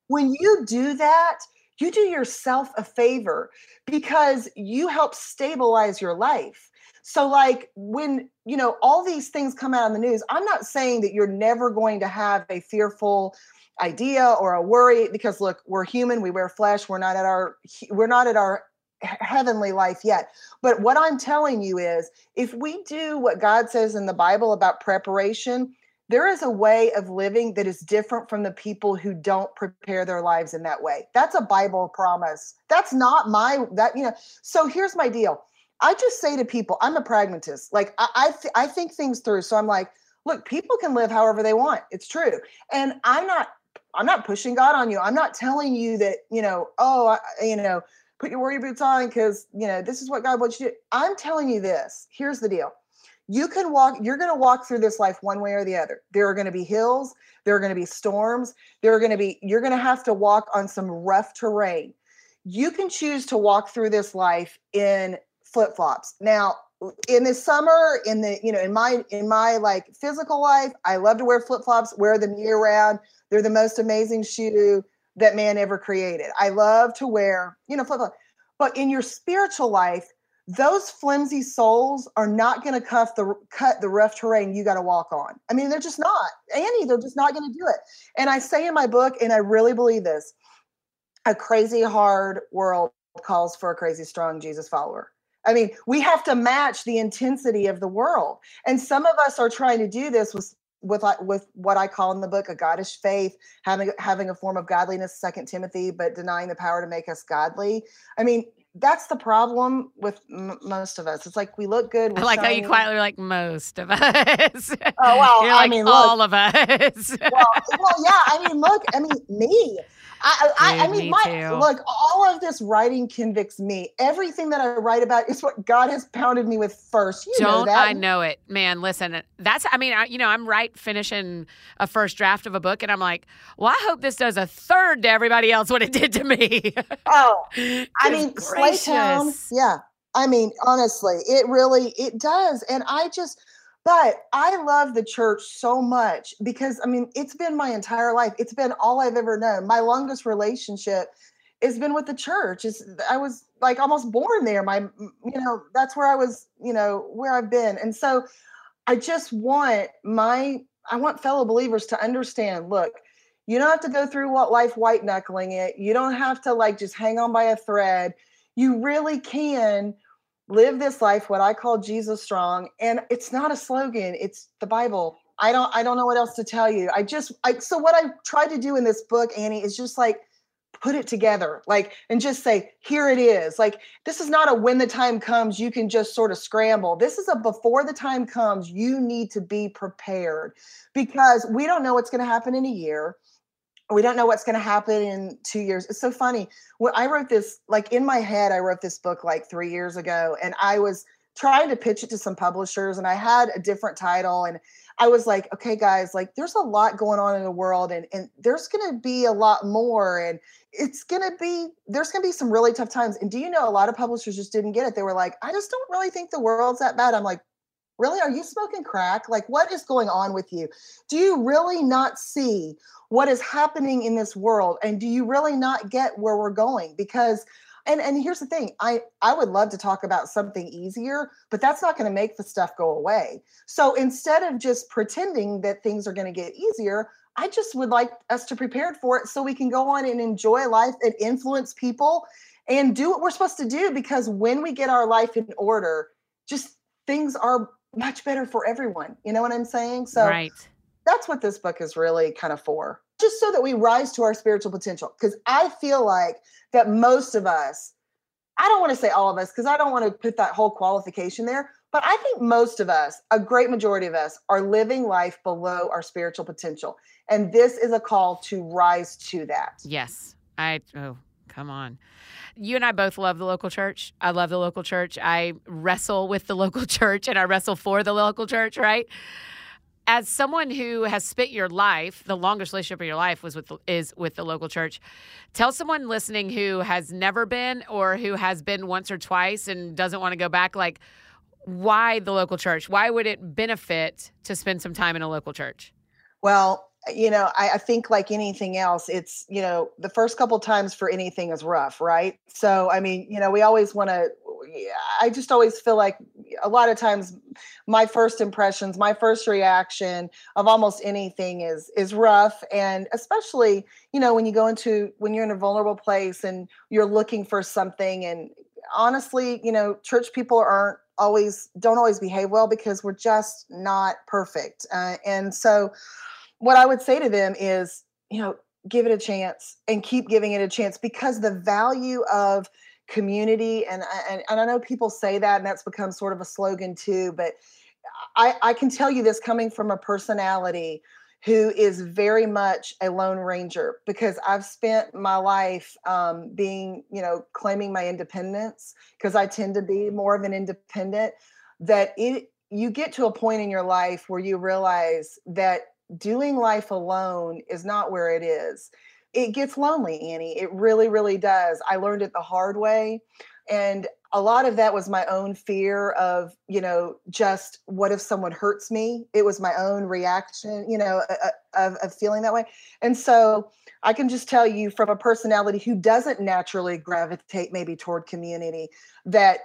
When you do that, you do yourself a favor because you help stabilize your life. So, like when you know all these things come out in the news, I'm not saying that you're never going to have a fearful idea or a worry because look, we're human, we wear flesh, we're not at our we're not at our heavenly life yet. But what I'm telling you is if we do what God says in the Bible about preparation, there is a way of living that is different from the people who don't prepare their lives in that way. That's a Bible promise. That's not my that you know. So here's my deal. I just say to people, I'm a pragmatist. Like I, I, th- I think things through. So I'm like, look, people can live however they want. It's true. And I'm not, I'm not pushing God on you. I'm not telling you that, you know, oh, I, you know, put your warrior boots on because you know this is what God wants you to do. I'm telling you this. Here's the deal. You can walk, you're going to walk through this life one way or the other. There are going to be hills, there are going to be storms, there are going to be, you're going to have to walk on some rough terrain. You can choose to walk through this life in flip flops. Now, in the summer, in the, you know, in my, in my like physical life, I love to wear flip flops, wear them year round. They're the most amazing shoe that man ever created. I love to wear, you know, flip flop. But in your spiritual life, those flimsy soles are not going to cut the cut the rough terrain you got to walk on. I mean, they're just not. Annie, they're just not going to do it. And I say in my book, and I really believe this: a crazy hard world calls for a crazy strong Jesus follower. I mean, we have to match the intensity of the world, and some of us are trying to do this with with with what I call in the book a goddish faith, having having a form of godliness, Second Timothy, but denying the power to make us godly. I mean, that's the problem with m- most of us. It's like we look good. I like shiny. how you quietly like most of us. Oh well, You're like I mean, all look, of us. well, well, yeah. I mean, look. I mean, me. I, I, I mean, me my too. look. All of this writing convicts me. Everything that I write about is what God has pounded me with first. You know Don't that. I know it, man? Listen, that's I mean, I, you know, I'm right finishing a first draft of a book, and I'm like, well, I hope this does a third to everybody else what it did to me. Oh, I mean. Gracious. Yeah. I mean, honestly, it really it does. And I just but I love the church so much because I mean, it's been my entire life. It's been all I've ever known. My longest relationship has been with the church. It's I was like almost born there. My you know, that's where I was, you know, where I've been. And so I just want my I want fellow believers to understand, look, you don't have to go through what life white knuckling it. You don't have to like just hang on by a thread. You really can live this life what I call Jesus strong and it's not a slogan, it's the Bible. I don't I don't know what else to tell you. I just I so what I try to do in this book Annie is just like put it together like and just say here it is like this is not a when the time comes you can just sort of scramble this is a before the time comes you need to be prepared because we don't know what's going to happen in a year we don't know what's going to happen in two years. It's so funny when i wrote this like in my head i wrote this book like three years ago and i was trying to pitch it to some publishers and i had a different title and i was like okay guys like there's a lot going on in the world and, and there's going to be a lot more and it's going to be there's going to be some really tough times. And do you know a lot of publishers just didn't get it. They were like i just don't really think the world's that bad. I'm like really? Are you smoking crack? Like what is going on with you? Do you really not see what is happening in this world and do you really not get where we're going? Because and and here's the thing i i would love to talk about something easier but that's not going to make the stuff go away. So instead of just pretending that things are going to get easier i just would like us to prepare for it so we can go on and enjoy life and influence people and do what we're supposed to do because when we get our life in order just things are much better for everyone you know what i'm saying so right. that's what this book is really kind of for just so that we rise to our spiritual potential because i feel like that most of us i don't want to say all of us because i don't want to put that whole qualification there but i think most of us a great majority of us are living life below our spiritual potential and this is a call to rise to that Yes. I oh, come on. You and I both love the local church. I love the local church. I wrestle with the local church and I wrestle for the local church, right? As someone who has spent your life, the longest relationship of your life was with is with the local church. Tell someone listening who has never been or who has been once or twice and doesn't want to go back like why the local church? Why would it benefit to spend some time in a local church? Well, you know, I, I think like anything else, it's, you know, the first couple times for anything is rough, right? So, I mean, you know, we always want to, I just always feel like a lot of times my first impressions, my first reaction of almost anything is is rough. And especially, you know, when you go into when you're in a vulnerable place and you're looking for something and honestly, you know, church people aren't always don't always behave well because we're just not perfect. Uh, and so what I would say to them is, you know, give it a chance and keep giving it a chance because the value of community and, and and I know people say that and that's become sort of a slogan too, but I, I can tell you this coming from a personality who is very much a lone ranger because I've spent my life um, being, you know, claiming my independence because I tend to be more of an independent. That it you get to a point in your life where you realize that doing life alone is not where it is. It gets lonely, Annie. It really, really does. I learned it the hard way. And a lot of that was my own fear of you know just what if someone hurts me it was my own reaction you know of, of feeling that way and so i can just tell you from a personality who doesn't naturally gravitate maybe toward community that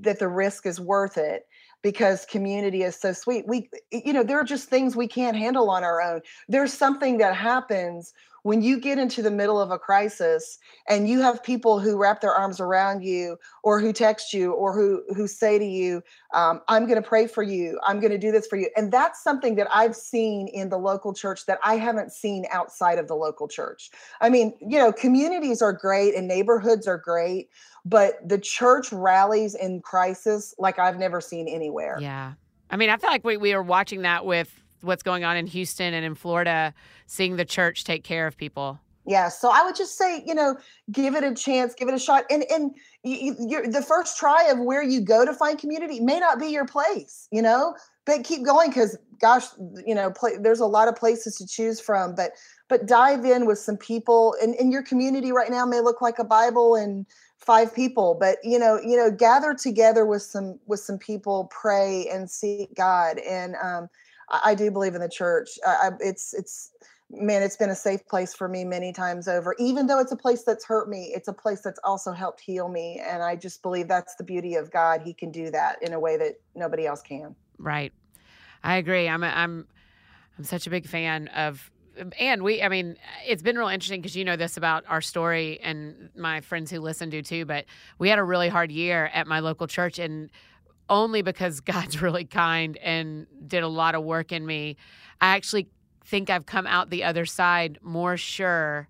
that the risk is worth it because community is so sweet. We you know there are just things we can't handle on our own. There's something that happens when you get into the middle of a crisis and you have people who wrap their arms around you or who text you or who who say to you um, i'm going to pray for you. I'm going to do this for you. And that's something that i've seen in the local church that i haven't seen outside of the local church. I mean you know communities are great and neighborhoods are great but the church rallies in crisis like i've never seen anywhere. Yeah. I mean i feel like we, we are watching that with what's going on in Houston and in Florida, seeing the church take care of people. Yeah, so I would just say, you know, give it a chance, give it a shot, and and you, you're, the first try of where you go to find community may not be your place, you know, but keep going because, gosh, you know, play, there's a lot of places to choose from, but but dive in with some people, and, and your community right now may look like a Bible and five people, but you know, you know, gather together with some with some people, pray and seek God, and um, I, do believe in the church. I, it's it's man, it's been a safe place for me many times over. Even though it's a place that's hurt me, it's a place that's also helped heal me. And I just believe that's the beauty of God. He can do that in a way that nobody else can. Right. I agree. I'm a, I'm I'm such a big fan of and we I mean it's been real interesting because you know this about our story and my friends who listen do too but we had a really hard year at my local church and only because God's really kind and did a lot of work in me. I actually think I've come out the other side more sure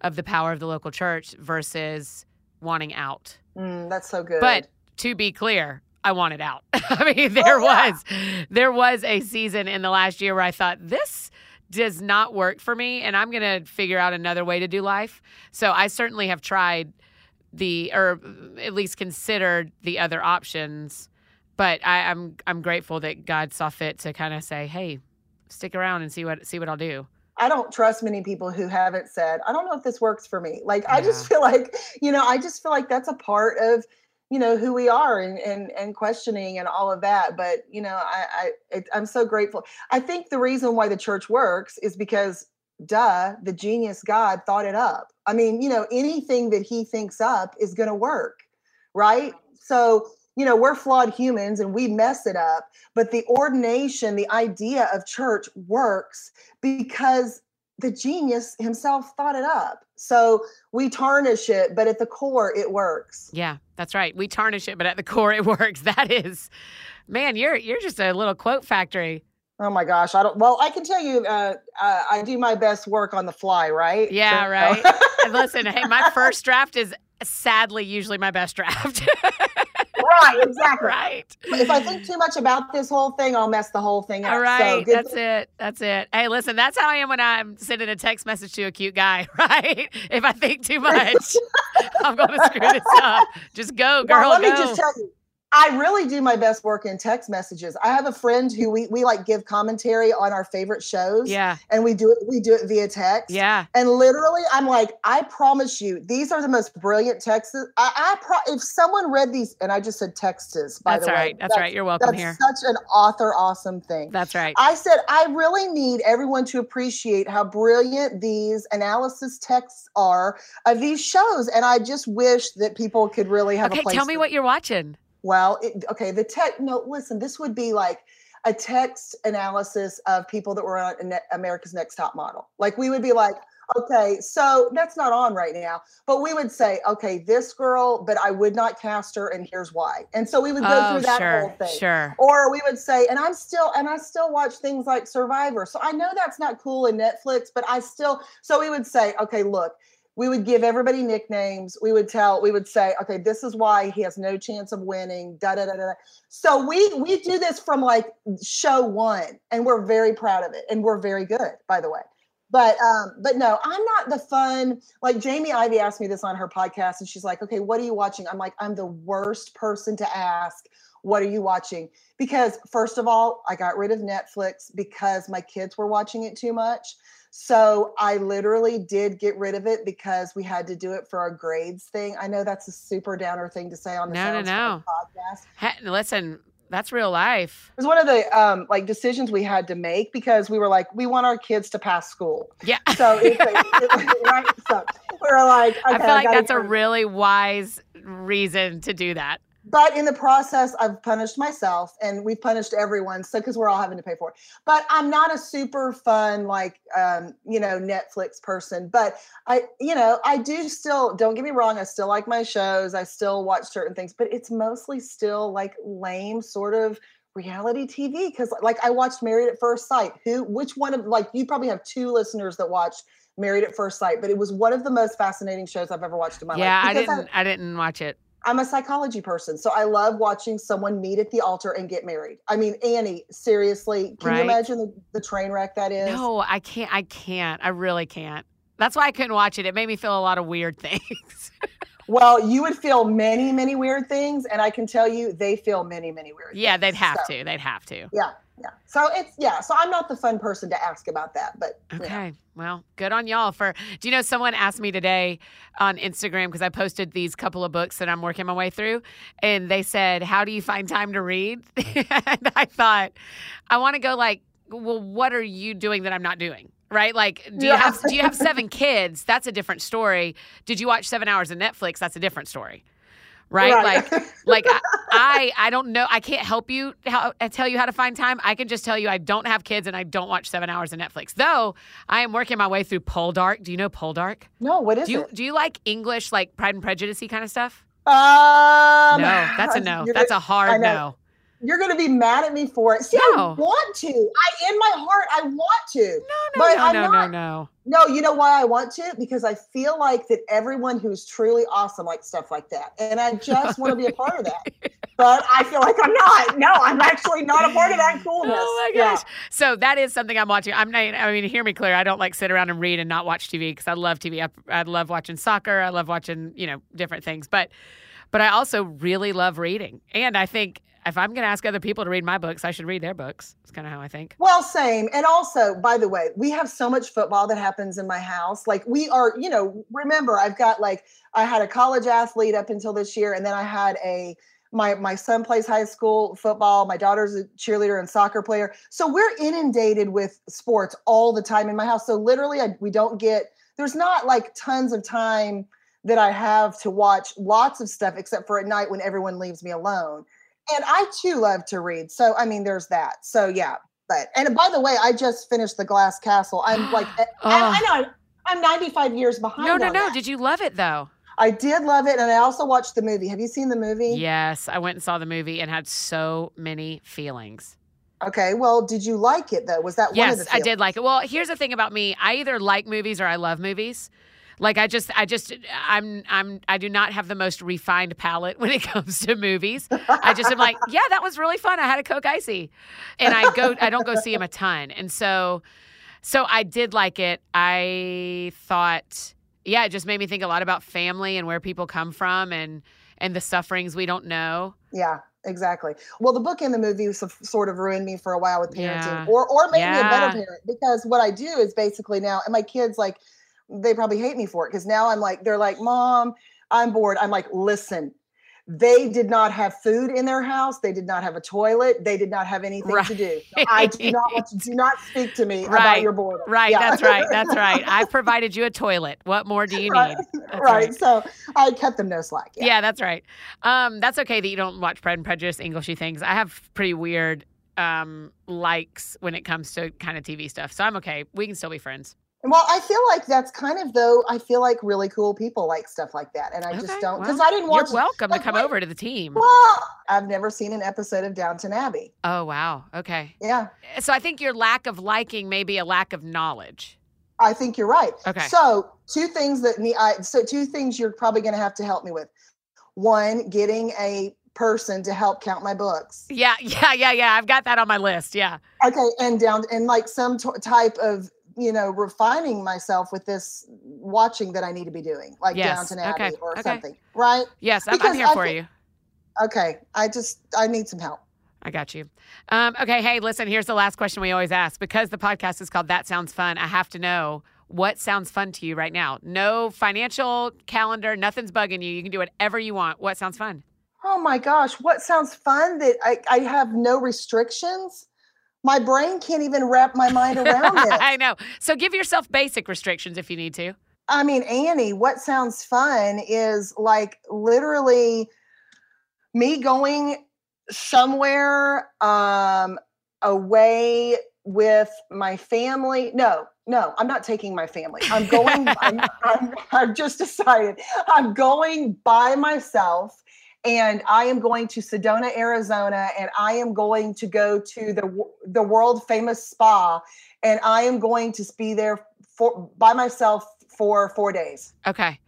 of the power of the local church versus wanting out. Mm, that's so good. But to be clear, I wanted out. I mean, there oh, yeah. was there was a season in the last year where I thought this does not work for me and I'm going to figure out another way to do life. So I certainly have tried the or at least considered the other options but I, I'm, I'm grateful that God saw fit to kind of say, "Hey, stick around and see what see what I'll do." I don't trust many people who haven't said, "I don't know if this works for me." Like yeah. I just feel like, you know, I just feel like that's a part of you know who we are and and and questioning and all of that but you know i i it, i'm so grateful i think the reason why the church works is because duh the genius god thought it up i mean you know anything that he thinks up is going to work right so you know, we're flawed humans and we mess it up. But the ordination, the idea of church works because the genius himself thought it up. So we tarnish it, but at the core, it works. Yeah, that's right. We tarnish it, but at the core, it works. That is, man, you're you're just a little quote factory. Oh my gosh, I don't. Well, I can tell you, uh, uh, I do my best work on the fly, right? Yeah, so, right. listen, hey, my first draft is sadly usually my best draft. right, exactly. Right. If I think too much about this whole thing, I'll mess the whole thing up. All right. So that's it. That's it. Hey, listen, that's how I am when I'm sending a text message to a cute guy, right? If I think too much, I'm going to screw this up. Just go, girl. Let go. me just tell you, I really do my best work in text messages. I have a friend who we we like give commentary on our favorite shows. Yeah. And we do it we do it via text. Yeah. And literally I'm like, I promise you, these are the most brilliant texts. I, I pro- if someone read these and I just said texts, by that's the way. Right. That's, that's right. You're welcome that's here. Such an author awesome thing. That's right. I said I really need everyone to appreciate how brilliant these analysis texts are of these shows. And I just wish that people could really have okay, a place. Tell me what you're watching. Well, it, okay, the tech, no, listen, this would be like a text analysis of people that were on America's Next Top Model. Like we would be like, okay, so that's not on right now, but we would say, okay, this girl, but I would not cast her, and here's why. And so we would go oh, through that sure, whole thing. Sure. Or we would say, and I'm still, and I still watch things like Survivor. So I know that's not cool in Netflix, but I still, so we would say, okay, look, we would give everybody nicknames. We would tell, we would say, okay, this is why he has no chance of winning. Da da da da. So we we do this from like show one, and we're very proud of it, and we're very good, by the way. But um, but no, I'm not the fun. Like Jamie Ivey asked me this on her podcast, and she's like, okay, what are you watching? I'm like, I'm the worst person to ask. What are you watching? Because first of all, I got rid of Netflix because my kids were watching it too much. So I literally did get rid of it because we had to do it for our grades thing. I know that's a super downer thing to say on the no, no, no. podcast. Hey, listen, that's real life. It was one of the um, like decisions we had to make because we were like, we want our kids to pass school. Yeah. So, it's it, it, right? so we are like, okay, I feel like I that's a really wise reason to do that but in the process i've punished myself and we've punished everyone so because we're all having to pay for it. But i'm not a super fun like um, you know netflix person but i you know i do still don't get me wrong i still like my shows i still watch certain things but it's mostly still like lame sort of reality tv because like i watched married at first sight. Who which one of like you probably have two listeners that watched married at first sight but it was one of the most fascinating shows i've ever watched in my yeah, life yeah i didn't I, I didn't watch it I'm a psychology person, so I love watching someone meet at the altar and get married. I mean, Annie, seriously, can right. you imagine the, the train wreck that is? No, I can't. I can't. I really can't. That's why I couldn't watch it. It made me feel a lot of weird things. well, you would feel many, many weird things, and I can tell you, they feel many, many weird. Yeah, things. they'd have so, to. They'd have to. Yeah, yeah. So it's yeah. So I'm not the fun person to ask about that, but okay. Well, good on y'all for. Do you know someone asked me today on Instagram because I posted these couple of books that I'm working my way through, and they said, "How do you find time to read?" and I thought, I want to go like, well, what are you doing that I'm not doing? Right? Like, do you have do you have seven kids? That's a different story. Did you watch seven hours of Netflix? That's a different story right? right. Like, like I, I don't know. I can't help you how, uh, tell you how to find time. I can just tell you I don't have kids and I don't watch seven hours of Netflix. Though I am working my way through Poldark. Do you know Poldark? No, what is do you, it? Do you like English, like Pride and Prejudice kind of stuff? Um, no, that's a no. That's a hard no. You're going to be mad at me for it. See, no. I want to. I, in my heart, I want to. No, no, but no, I'm no, not, no, no. No, you know why I want to? Because I feel like that everyone who's truly awesome likes stuff like that. And I just want to be a part of that. But I feel like I'm not. No, I'm actually not a part of that coolness. Oh my gosh. Yeah. So that is something I'm watching. I'm not, I mean, hear me clear. I don't like sit around and read and not watch TV because I love TV. I, I love watching soccer. I love watching, you know, different things. But, but I also really love reading. And I think if I'm going to ask other people to read my books, I should read their books. It's kind of how I think. Well, same. And also, by the way, we have so much football that happens in my house. Like we are, you know, remember I've got like I had a college athlete up until this year and then I had a my my son plays high school football, my daughter's a cheerleader and soccer player. So we're inundated with sports all the time in my house. So literally I, we don't get there's not like tons of time that I have to watch lots of stuff except for at night when everyone leaves me alone and I too love to read. So I mean, there's that. So yeah, but and by the way, I just finished the Glass Castle. I'm like, oh. I, I, know I'm 95 years behind. No, no, no. That. Did you love it though? I did love it, and I also watched the movie. Have you seen the movie? Yes, I went and saw the movie and had so many feelings. Okay, well, did you like it though? Was that yes, one of the? Yes, I did like it. Well, here's the thing about me: I either like movies or I love movies. Like I just, I just, I'm, I'm, I do not have the most refined palate when it comes to movies. I just am like, yeah, that was really fun. I had a Coke Icy, and I go, I don't go see him a ton, and so, so I did like it. I thought, yeah, it just made me think a lot about family and where people come from and and the sufferings we don't know. Yeah exactly. Well, the book and the movie sort of ruined me for a while with parenting, yeah. or or made yeah. me a better parent because what I do is basically now, and my kids like they probably hate me for it because now I'm like, they're like, Mom, I'm bored. I'm like, listen, they did not have food in their house. They did not have a toilet. They did not have anything right. to do. So I do not want to do not speak to me right. about your boredom. Right. Yeah. That's right. That's right. I provided you a toilet. What more do you right. need? Right. right. So I cut them no slack. Yeah. yeah, that's right. Um, that's okay that you don't watch Pride and Prejudice, Englishy things. I have pretty weird um likes when it comes to kind of TV stuff. So I'm okay. We can still be friends. Well, I feel like that's kind of though. I feel like really cool people like stuff like that, and I okay, just don't because well, I didn't watch. You're welcome like, to come like, over to the team. Well, I've never seen an episode of Downton Abbey. Oh wow. Okay. Yeah. Eh, so I think your lack of liking may be a lack of knowledge. I think you're right. Okay. So two things that need. I, so two things you're probably going to have to help me with. One, getting a person to help count my books. Yeah, yeah, yeah, yeah. I've got that on my list. Yeah. Okay, and down and like some t- type of you know refining myself with this watching that I need to be doing, like Yes, Downton Abbey okay, or okay. something, right? Yes, I'm, I'm here I for think- you. Okay, I just I need some help. I got you. Um, okay, hey, listen, here's the last question we always ask. Because the podcast is called That Sounds Fun, I have to know what sounds fun to you right now. No financial calendar, nothing's bugging you. You can do whatever you want. What sounds fun? Oh my gosh, what sounds fun that I, I have no restrictions? My brain can't even wrap my mind around it. I know. So give yourself basic restrictions if you need to. I mean, Annie, what sounds fun is like literally me going somewhere um away with my family. No, no, I'm not taking my family. I'm going I'm, I'm I've just decided I'm going by myself and I am going to Sedona, Arizona and I am going to go to the the world famous spa and I am going to be there for by myself for 4 days. Okay.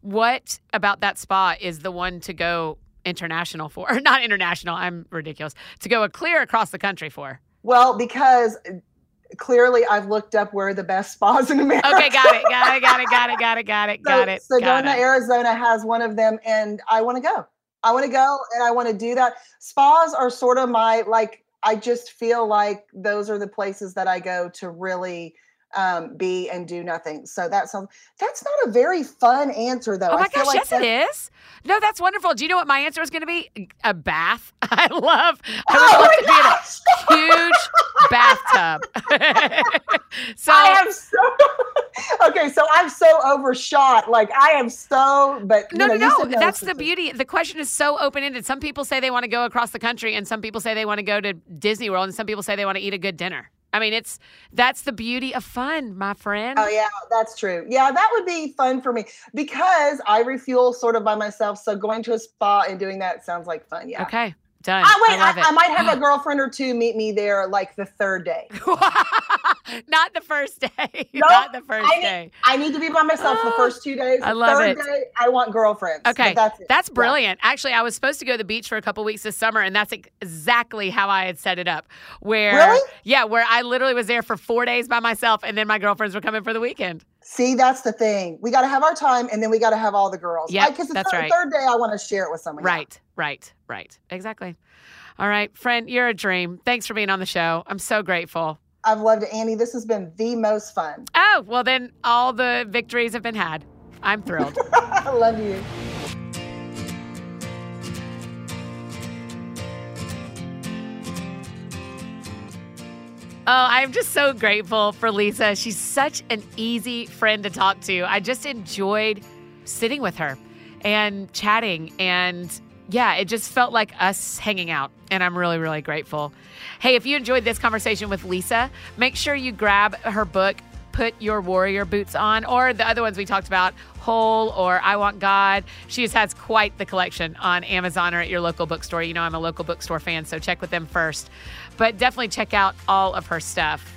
What about that spa is the one to go international for? Or not international, I'm ridiculous. To go a clear across the country for. Well, because clearly I've looked up where the best spas in America. Okay, got it, got it, got it, got it, got it, got it, So got it. got Sedona, it. Arizona has one of them, and I want to go. I want to go, and I want to do that. Spas are sort of my like. I just feel like those are the places that I go to really um, be and do nothing. So that sounds. That's not a very fun answer, though. Oh my I feel gosh, like yes, it that- is. No, that's wonderful. Do you know what my answer is going to be? A bath. I love. I Oh would love my to be in a huge bathtub. so I am so okay. So I'm so overshot. Like I am so, but no, know, no, no. That's the beauty. The question is so open ended. Some people say they want to go across the country, and some people say they want to go to Disney World, and some people say they want to eat a good dinner. I mean, it's that's the beauty of fun, my friend. Oh yeah, that's true. Yeah, that would be fun for me because I refuel sort of by myself. So going to a spa and doing that sounds like fun. Yeah. Okay, done. Ah, wait, I I. I might have a girlfriend or two meet me there like the third day. Not the first day. Nope, Not the first I need- day. I need to be by myself the first two days. I love third it. Day, I want girlfriends. Okay, that's it. that's Yeah. brilliant. Actually, I was supposed to go to the beach for a couple weeks this summer, and that's exactly how I had set it up. Where, Really? yeah, where I literally was there for four days by myself, and then my girlfriends were coming for the weekend. See, that's the thing. We got to have our time, and then we got to have all the girls. Yep, because it's the that's third, right. third day I want to share it with someone. yeah. Right, right, right. Exactly. All right, friend, you're a dream. Thanks for being on the show. I'm so grateful. I've loved it, Annie. This has been the most fun. Oh, well, then all the victories have been had. I'm thrilled. I love you. Oh, I'm just so grateful for Lisa. She's such an easy friend to talk to. I just enjoyed sitting with her and chatting. And yeah, it just felt like us hanging out. And I'm really, really grateful. Hey, if you enjoyed this conversation with Lisa, make sure you grab her book, Put Your Warrior Boots On, or the other ones we talked about, Whole or I Want God. She has quite the collection on Amazon or at your local bookstore. You know, I'm a local bookstore fan, so check with them first. But definitely check out all of her stuff.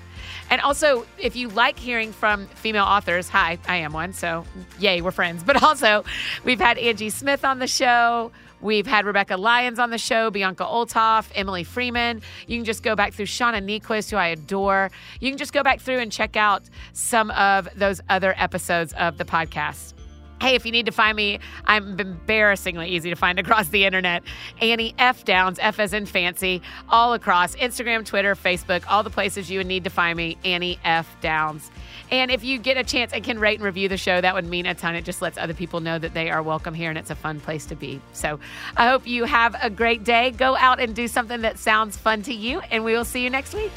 And also, if you like hearing from female authors, hi, I am one, so yay, we're friends. But also, we've had Angie Smith on the show. We've had Rebekah Lyons on the show, Bianca Olthoff, Emily Freeman. You can just go back through Shauna Niequist, who I adore. You can just go back through and check out some of those other episodes of the podcast. Hey, if you need to find me, I'm embarrassingly easy to find across the internet. Annie F. Downs, F as in fancy, all across Instagram, Twitter, Facebook, all the places you would need to find me, Annie F. Downs. And if you get a chance and can rate and review the show, that would mean a ton. It just lets other people know that they are welcome here and it's a fun place to be. So I hope you have a great day. Go out and do something that sounds fun to you, and we will see you next week.